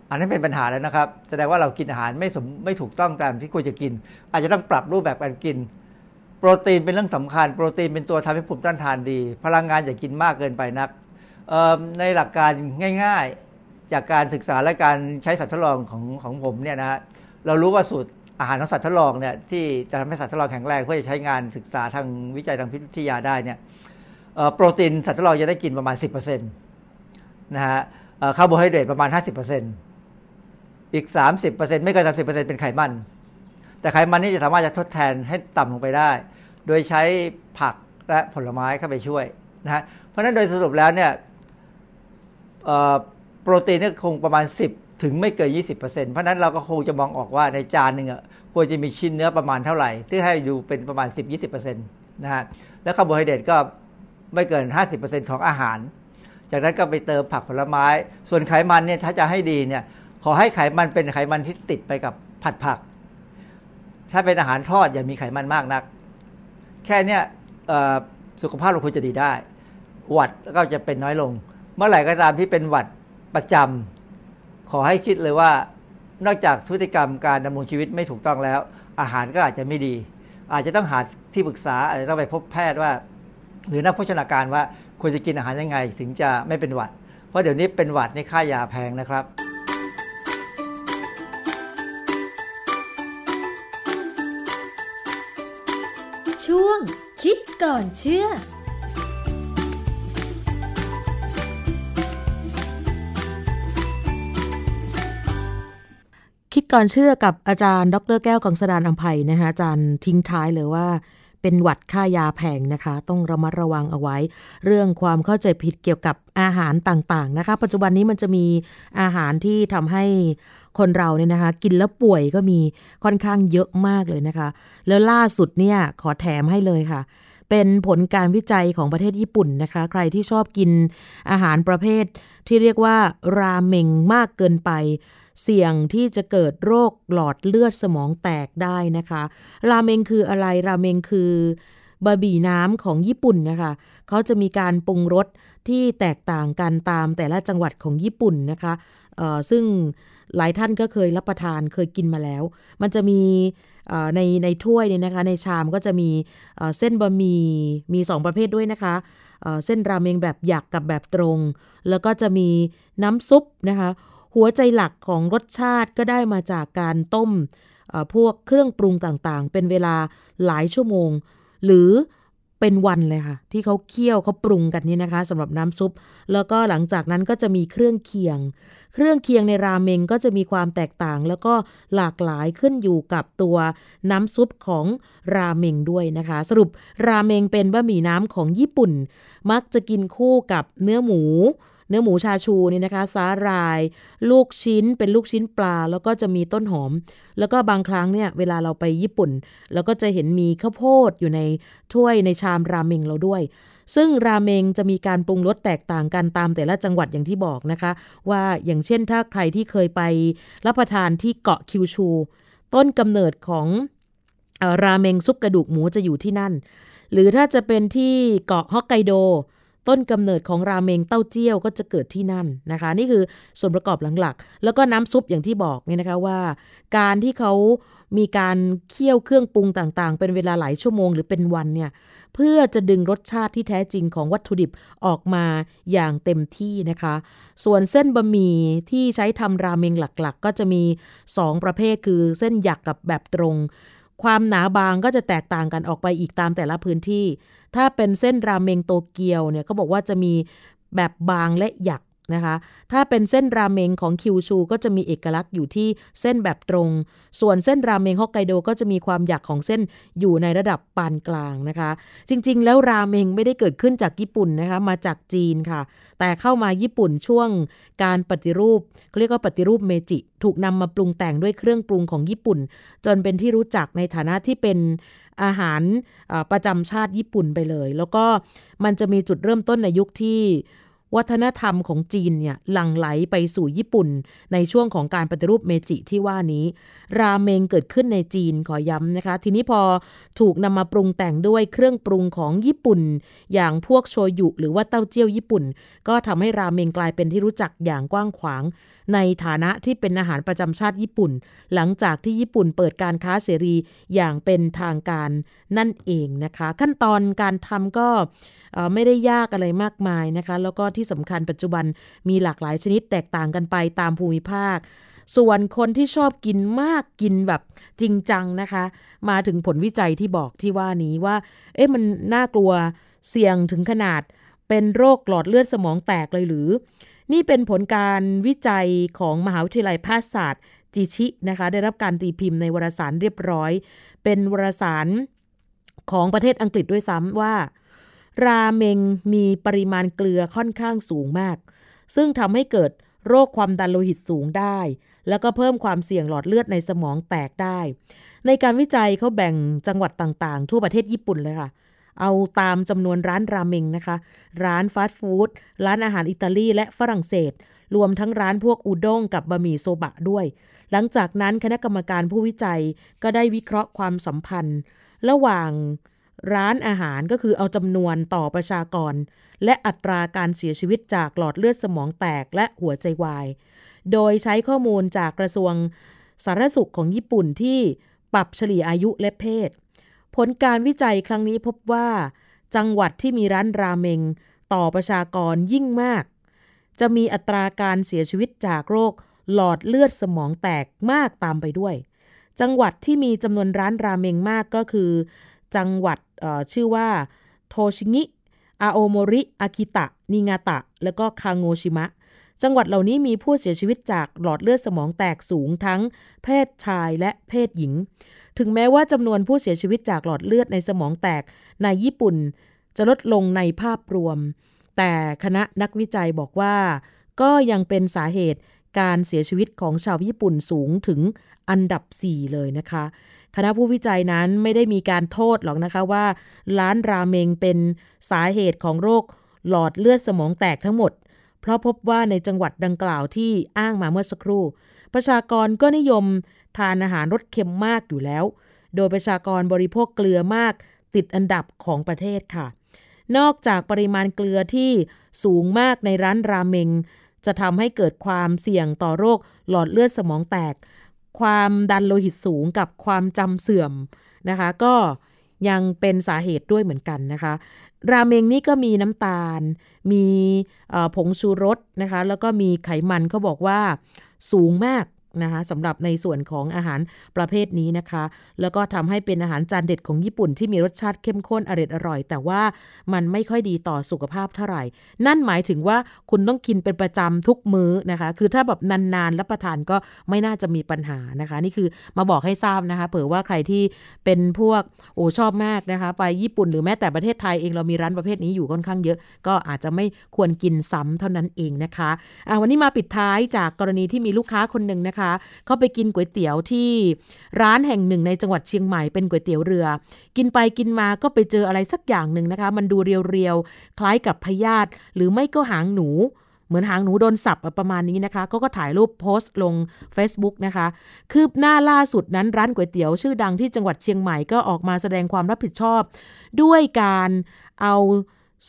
อันนี้นเป็นปัญหาแล้วนะครับ แสดงว่าเรากินอาหารไม่สมไม่ถูกต้องตามที่ควรจะกิน อาจจะต้องปรับรูปแบบการกิน รตีนเป็นเรื่องสำคัญ โปรตีนเป็นตัวทำให้ภูมิต้านทานดี พลังงานอย่ากินมากเกินไปนัก ในหลักการง่ายๆ จากการศึกษาและการใช้สัตว์ทดลองของของผมเนี่ยนะเรารู้ว่าสูตรอาหารของสัตว์ทดลองเนี่ยที่จะทำให้สัตว์ทดลองแข็งแรงเพื่อจะใช้งานศึกษาทางวิจัยทางพิทยาได้เนี่ยโปรตีนสัตว์ทดลองจะได้กินประมาณ 10%นะฮะคาร์โบไฮเดรตประมาณ 50%อีก 30%ไม่เกิน30%เป็นไขมัน แต่ไขมันนี่จะสามารถจะทดแทนให้ต่ำลงไปได้ โดยใช้ผักและผลไม้เข้าไปช่วยนะฮะเพราะฉะนั้นโดยสรุปแล้วเนี่ยโปรตีนนี่คงประมาณ 10 ถึงไม่เกิน 20%เพราะนั้นเราก็คงจะมองออกว่าในจานหนึ่งควรจะมีชิ้นเนื้อประมาณเท่าไหร่ ที่ให้ดูเป็นประมาณ 10-20%นะฮะแล้วคาร์โบไฮเดรตก็ไม่เกิน 50%ของอาหาร จากนั้นก็ไปเติมผักผลไม้ ส่วนไขมันเนี่ยถ้าจะให้ดีเนี่ยขอให้ไขมันเป็นไขมันที่ติดไปกับผัดผัก ถ้าเป็นอาหารทอดอย่ามีไขมันมากนัก แค่เนี้ยสุขภาพเราควรจะดีได้ หวัดก็จะเป็นน้อยลง เมื่อไหร่ก็ตามที่เป็นหวัดประจำขอให้คิดเลยว่า นอกจากพฤติกรรมการดำรงชีวิตไม่ถูกต้องแล้ว อาหารก็อาจจะไม่ดี อาจจะต้องหาที่ปรึกษาอาจจะต้องไปพบแพทย์ว่า หรือนักโภชนาการว่าควรจะกินอาหารยังไง ถึงจะไม่เป็นหวัด เพราะเดี๋ยวนี้เป็นหวัดในค่ายาแพงนะครับ ช่วง คิดก่อนเชื่อคิดก่อนเชื่อกับอาจารย์ ดรแก้วกังสดานอัมภัยนะคะอาจารย์ทิ้งท้ายเลยว่า เป็นหวัดค่ายาแพงนะคะ ต้องระมัดระวังเอาไว้ เรื่องความเข้าใจผิดเกี่ยวกับอาหารต่างๆนะคะ ปัจจุบันนี้มันจะมีอาหารที่ทำให้ คนเราเนี่ยนะคะ กินแล้วป่วยก็มีค่อนข้างเยอะมากเลยนะคะ แล้วล่าสุดเนี่ยขอแถมให้เลยค่ะ เป็นผลการวิจัยของประเทศญี่ปุ่นนะคะ ใครที่ชอบกินอาหารประเภท ที่เรียกว่าราเมงมากเกินไป เสี่ยงที่จะเกิดโรคหลอดเลือดสมองแตกได้นะคะ ราเมงคืออะไรราเมงคือบะหมี่น้ำของญี่ปุ่นนะคะ เขาจะมีการปรุงรสที่แตกต่างกันตามแต่ละจังหวัดของญี่ปุ่นนะคะซึ่ง หลายท่านก็เคยรับประทานเคยกินมาแล้ว มันจะมีในในถ้วยเนี่ยนะคะในชามก็จะมีเส้นบะหมี่มี 2 ประเภทด้วยนะคะเส้นราเมงแบบหยักกับแบบตรง แล้วก็จะมีน้ำซุปนะคะ หัวใจหลักของรสชาติก็ได้มาจากการต้มพวกเครื่องปรุงต่างๆ เป็นเวลาหลายชั่วโมง หรือเป็นวันเลยค่ะ ที่เขาเคี่ยวเขาปรุงกันนี่นะคะสำหรับน้ำซุป แล้วก็หลังจากนั้นก็จะมีเครื่องเคียง เครื่องเคียงในราเมงก็จะมีความแตกต่างแล้วก็หลากหลายขึ้นอยู่กับตัวน้ำซุปของราเมงด้วยนะคะ สรุปราเมงเป็นบะหมี่น้ำของญี่ปุ่น มักจะกินคู่กับเนื้อหมู เนื้อหมูชาชูนี่นะคะสาหร่าย ลูกชิ้นเป็นลูกชิ้นปลา แล้วก็จะมีต้นหอม แล้วก็บางครั้งเนี่ยเวลาเราไปญี่ปุ่นเราก็จะเห็นมีข้าวโพดอยู่ในถ้วยในชามราเมงเราด้วย ซึ่งราเมงจะมีการปรุงรสแตกต่างกันตามแต่ละจังหวัดอย่างที่บอกนะคะ ว่าอย่างเช่นถ้าใครที่เคยไปรับประทานที่เกาะคิวชู ต้นกำเนิดของออราเมงซุปกระดูกหมูจะอยู่ที่นั่น หรือถ้าจะเป็นที่เกาะฮอกไกโดต้นกำเนิดของราเมงเต้าเจี้ยวก็จะเกิดที่นั่นนะคะ นี่คือส่วนประกอบหลักๆ แล้วก็น้ำซุปอย่างที่บอกเนี่ยนะคะว่า การที่เขามีการเคี่ยวเครื่องปรุงต่างๆ เป็นเวลาหลายชั่วโมงหรือเป็นวันเนี่ย เพื่อจะดึงรสชาติที่แท้จริงของวัตถุดิบออกมาอย่างเต็มที่นะคะ ส่วนเส้นบะหมี่ที่ใช้ทำราเมงหลักๆ ก็จะมี 2 ประเภทคือเส้นหยักกับแบบตรง ความหนาบางก็จะแตกต่างกันออกไปอีกตามแต่ละพื้นที่ ถ้าเป็นเส้นราเมงโตเกียวเนี่ยเขาบอกว่าจะมีแบบบางและหยัก นะคะ ถ้าเป็นเส้นราเมงของคิวชูก็จะมีเอกลักษณ์อยู่ที่เส้นแบบตรง ส่วนเส้นราเมงฮอกไกโดก็จะมีความหยักของเส้นอยู่ในระดับปานกลางนะคะ จริงๆ แล้วราเมงไม่ได้เกิดขึ้นจากญี่ปุ่นนะคะ มาจากจีนค่ะ แต่เข้ามาญี่ปุ่นช่วงการปฏิรูปเขาเรียกว่าปฏิรูปเมจิ ถูกนำมาปรุงแต่งด้วยเครื่องปรุงของญี่ปุ่น จนเป็นที่รู้จักในฐานะที่เป็นอาหารประจำชาติญี่ปุ่นไปเลย แล้วก็มันจะมีจุดเริ่มต้นในยุคที่ วัฒนธรรมของจีนเนี่ยหลั่งไหลไปสู่ญี่ปุ่น ในช่วงของการปฏิรูปเมจิที่ว่านี้ ราเมงเกิดขึ้นในจีนขอย้ำนะคะ ทีนี้พอถูกนำมาปรุงแต่งด้วยเครื่องปรุงของญี่ปุ่น อย่างพวกโชยุหรือว่าเต้าเจี้ยวญี่ปุ่น ก็ทำให้ราเมงกลายเป็นที่รู้จักอย่างกว้างขวาง ในฐานะที่เป็นอาหารประจำชาติญี่ปุ่น หลังจากที่ญี่ปุ่นเปิดการค้าเสรีอย่างเป็นทางการนั่นเองนะคะ ขั้นตอนการทำก็ไม่ได้ยากอะไรมากมายนะคะ แล้วก็ที่สำคัญปัจจุบันมีหลากหลายชนิดแตกต่างกันไปตามภูมิภาคส่วนคนที่ชอบกินมากกินแบบจริงจังนะคะ มาถึงผลวิจัยที่บอกที่ว่านี้ว่า เอ๊ะมันน่ากลัวเสี่ยงถึงขนาดเป็นโรคหลอดเลือดสมองแตกเลยหรือ นี่เป็นผลการวิจัยของมหาวิทยาลัยแพทยศาสตร์จิชินะคะ ได้รับการตีพิมพ์ในวารสารเรียบร้อย เป็นวารสารของประเทศอังกฤษด้วยซ้ำว่า ราเมงมีปริมาณเกลือค่อนข้างสูงมาก ซึ่งทำให้เกิดโรคความดันโลหิตสูงได้ แล้วก็เพิ่มความเสี่ยงหลอดเลือดในสมองแตกได้ ในการวิจัยเขาแบ่งจังหวัดต่างๆ ทั่วประเทศญี่ปุ่นเลยค่ะ เอาตามจำนวนร้านราเมงนะคะ ร้านฟาสต์ฟู้ดร้านอาหารอิตาลีและฝรั่งเศส รวมทั้งร้านพวกอุด้งกับบะหมี่โซบะด้วย หลังจากนั้นคณะกรรมการผู้วิจัยก็ได้วิเคราะห์ความสัมพันธ์ ระหว่างร้านอาหารก็คือเอาจำนวนต่อประชากร และอัตราการเสียชีวิตจากหลอดเลือดสมองแตกและหัวใจวาย โดยใช้ข้อมูลจากกระทรวงสาธารณสุขของญี่ปุ่นที่ปรับเฉลี่ยอายุและเพศ ผลการวิจัยครั้งนี้พบว่า จังหวัดที่มีร้านราเมง ต่อประชากรยิ่งมาก จะมีอัตราการเสียชีวิตจากโรคหลอดเลือดสมองแตกมากตามไปด้วย จังหวัดที่มีจำนวนร้านราเมงมากก็คือ จังหวัดชื่อว่าโทชิงิอาโอโมริอากิตะ นิงาตะ แล้วก็คาโงชิมะ จังหวัดเหล่านี้มีผู้เสียชีวิตจากหลอดเลือดสมองแตกสูงทั้งเพศชายและเพศหญิง ถึงแม้ว่าจำนวนผู้เสียชีวิตจากหลอดเลือดในสมองแตกในญี่ปุ่น จะลดลงในภาพรวม แต่คณะนักวิจัยบอกว่า ก็ยังเป็นสาเหตุการเสียชีวิตของชาวญี่ปุ่นสูงถึงอันดับ 4 เลยนะคะ คณะผู้วิจัยนั้นไม่ได้มีการโทษหรอกนะคะว่า ร้านราเมงเป็นสาเหตุของโรคหลอดเลือดสมองแตกทั้งหมด เพราะพบว่าในจังหวัดดังกล่าวที่อ้างมาเมื่อสักครู่ ประชากรก็นิยม ทานอาหารรสเค็มมากอยู่แล้ว โดยประชากรบริโภคเกลือมากติดอันดับของประเทศค่ะ นอกจากปริมาณเกลือที่สูงมากในร้านราเมง จะทำให้เกิดความเสี่ยงต่อโรคหลอดเลือดสมองแตก ความดันโลหิตสูงกับความจำเสื่อมนะคะ ก็ยังเป็นสาเหตุด้วยเหมือนกันนะคะ ราเมงนี่ก็มีน้ำตาล มีผงชูรสนะคะ แล้วก็มีไขมันเขาบอกว่าสูงมาก นะคะสำหรับในส่วนของอาหารประเภทนี้นะคะ แล้วก็ทำให้เป็นอาหารจานเด็ดของญี่ปุ่นที่มีรสชาติเข้มข้นอร่อยอร่อย แต่ว่ามันไม่ค่อยดีต่อสุขภาพเท่าไหร่ นั่นหมายถึงว่าคุณต้องกินเป็นประจำทุกมื้อนะคะ คือถ้าแบบนานๆรับประทานก็ไม่น่าจะมีปัญหานะคะ นี่คือมาบอกให้ทราบนะคะเผื่อว่าใครที่เป็นพวกโอ้ชอบมากนะคะไปญี่ปุ่นหรือแม้แต่ประเทศไทยเองเรามีร้านประเภทนี้อยู่ค่อนข้างเยอะ ก็อาจจะไม่ควรกินซ้ำเท่านั้นเองนะคะอะวันนี้มาปิดท้ายจากกรณีที่มีลูกค้าคนหนึ่งนะคะเขาไปกินก๋วยเตี๋ยวที่ร้านแห่งหนึ่งในจังหวัดเชียงใหม่เป็นก๋วยเตี๋ยวเรือ กินไปกินมาก็ไปเจออะไรสักอย่างหนึ่งนะคะ มันดูเรียวๆ คล้ายกับพยาธิหรือไม่ก็หางหนูเหมือนหางหนูโดนสับประมาณนี้นะคะก็ก็ถ่ายรูปโพสต์ลง Facebook นะคะ คืบหน้าล่าสุดนั้นร้านก๋วยเตี๋ยวชื่อดังที่จังหวัดเชียงใหม่ก็ออกมาแสดงความรับผิดชอบ ด้วยการเอา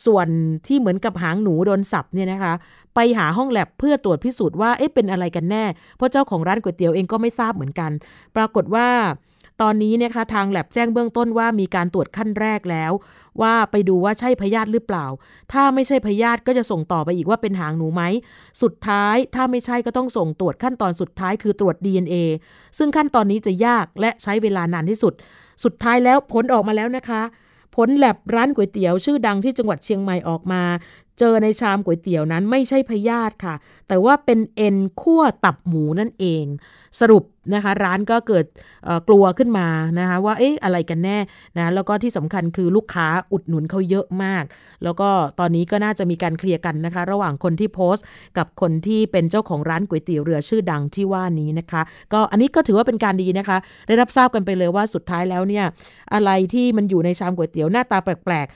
ส่วนที่เหมือนกับหางหนูโดนสับเนี่ยนะคะ ไปหาห้องแลบเพื่อตรวจพิสูจน์ว่าเอ๊ะเป็นอะไรกันแน่ เพราะเจ้าของร้านก๋วยเตี๋ยวเองก็ไม่ทราบเหมือนกัน ปรากฏว่าตอนนี้นะคะทางแลบแจ้งเบื้องต้นว่ามีการตรวจขั้นแรกแล้ว ว่าไปดูว่าใช่พยาธิหรือเปล่า ถ้าไม่ใช่พยาธิก็จะส่งต่อไปอีกว่าเป็นหางหนูไหม สุดท้ายถ้าไม่ใช่ก็ต้องส่งตรวจขั้นตอนสุดท้ายคือตรวจ DNA ซึ่งขั้นตอนนี้จะยากและใช้เวลานานที่สุด สุดท้ายแล้วผลออกมาแล้วนะคะ ผลแลบร้านก๋วยเตี๋ยวชื่อดังที่จังหวัดเชียงใหม่ออกมา เจอในชามก๋วยเตี๋ยวนั้นไม่ใช่พยาธิค่ะ แต่ว่าเป็นเอ็นคั่วตับหมูนั่นเอง สรุป นะคะ ร้านก็เกิดกลัวขึ้นมานะคะว่าเอ๊ะอะไรกันแน่นะแล้วก็ที่สำคัญคือลูกค้าอุดหนุนเขาเยอะมาก แล้วก็ตอนนี้ก็น่าจะมีการเคลียร์กันนะคะ ระหว่างคนที่โพสต์ กับคนที่เป็นเจ้าของร้านก๋วยเตี๋ยวเรือชื่อดังที่ว่านี้นะคะ ก็อันนี้ก็ถือว่าเป็นการดีนะคะ ได้รับทราบกันไปเลยว่าสุดท้ายแล้วเนี่ยอะไรที่มันอยู่ในชามก๋วยเตี๋ยวหน้าตาแปลก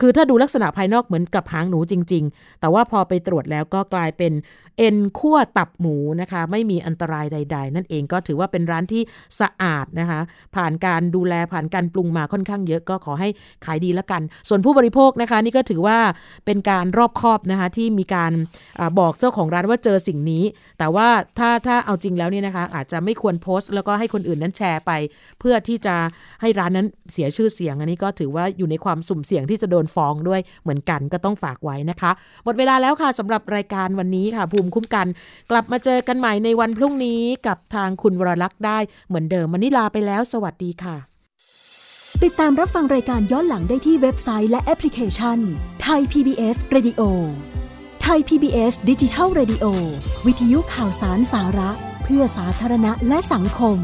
คือถ้าดูลักษณะภายนอกเหมือนกับหางหนูจริง ๆ แต่ว่าพอไปตรวจแล้วก็กลายเป็นเอ็นคั่วตับหมูนะคะ ไม่มีอันตรายใด ๆ นั่นเองก็ถือว่าเป็นร้านที่สะอาดนะคะ ผ่านการดูแลผ่านการปรุงมาค่อนข้างเยอะก็ขอให้ขายดีแล้วกัน ส่วนผู้บริโภคนะคะ นี่ก็ถือว่าเป็นการรอบคอบนะคะที่มีการอบอกเจ้าของร้านว่าเจอสิ่งนี้ แต่ว่าถ้าถ้าเอาจริงแล้วเนี่ยนะคะ อาจจะไม่ควรโพสต์ แล้วก็ให้คนอื่นนั้นแชร์ไป เพื่อที่จะให้ร้านนั้นเสียชื่อเสียง อันนี้ก็ถือว่าอยู่ในความสุ่มเสี่ยงที่จะโดนฟ้องด้วยเหมือนกันก็ต้องฝากไว้นะคะหมดเวลาแล้วค่ะสำหรับรายการวันนี้ค่ะภูมิคุ้มกัน กลับมาเจอกันใหม่ในวันพรุ่งนี้กับทางคุณวรลักษ์ได้เหมือนเดิมวันนี้ลาไปแล้ว สวัสดีค่ะ ติดตามรับฟังรายการย้อนหลังได้ที่เว็บไซต์และแอปพลิเคชันไทย PBS Radio ไทย PBS ดิจิทัล Radio วิทยุข่าวสารสาระ เพื่อสาธารณะและสังคม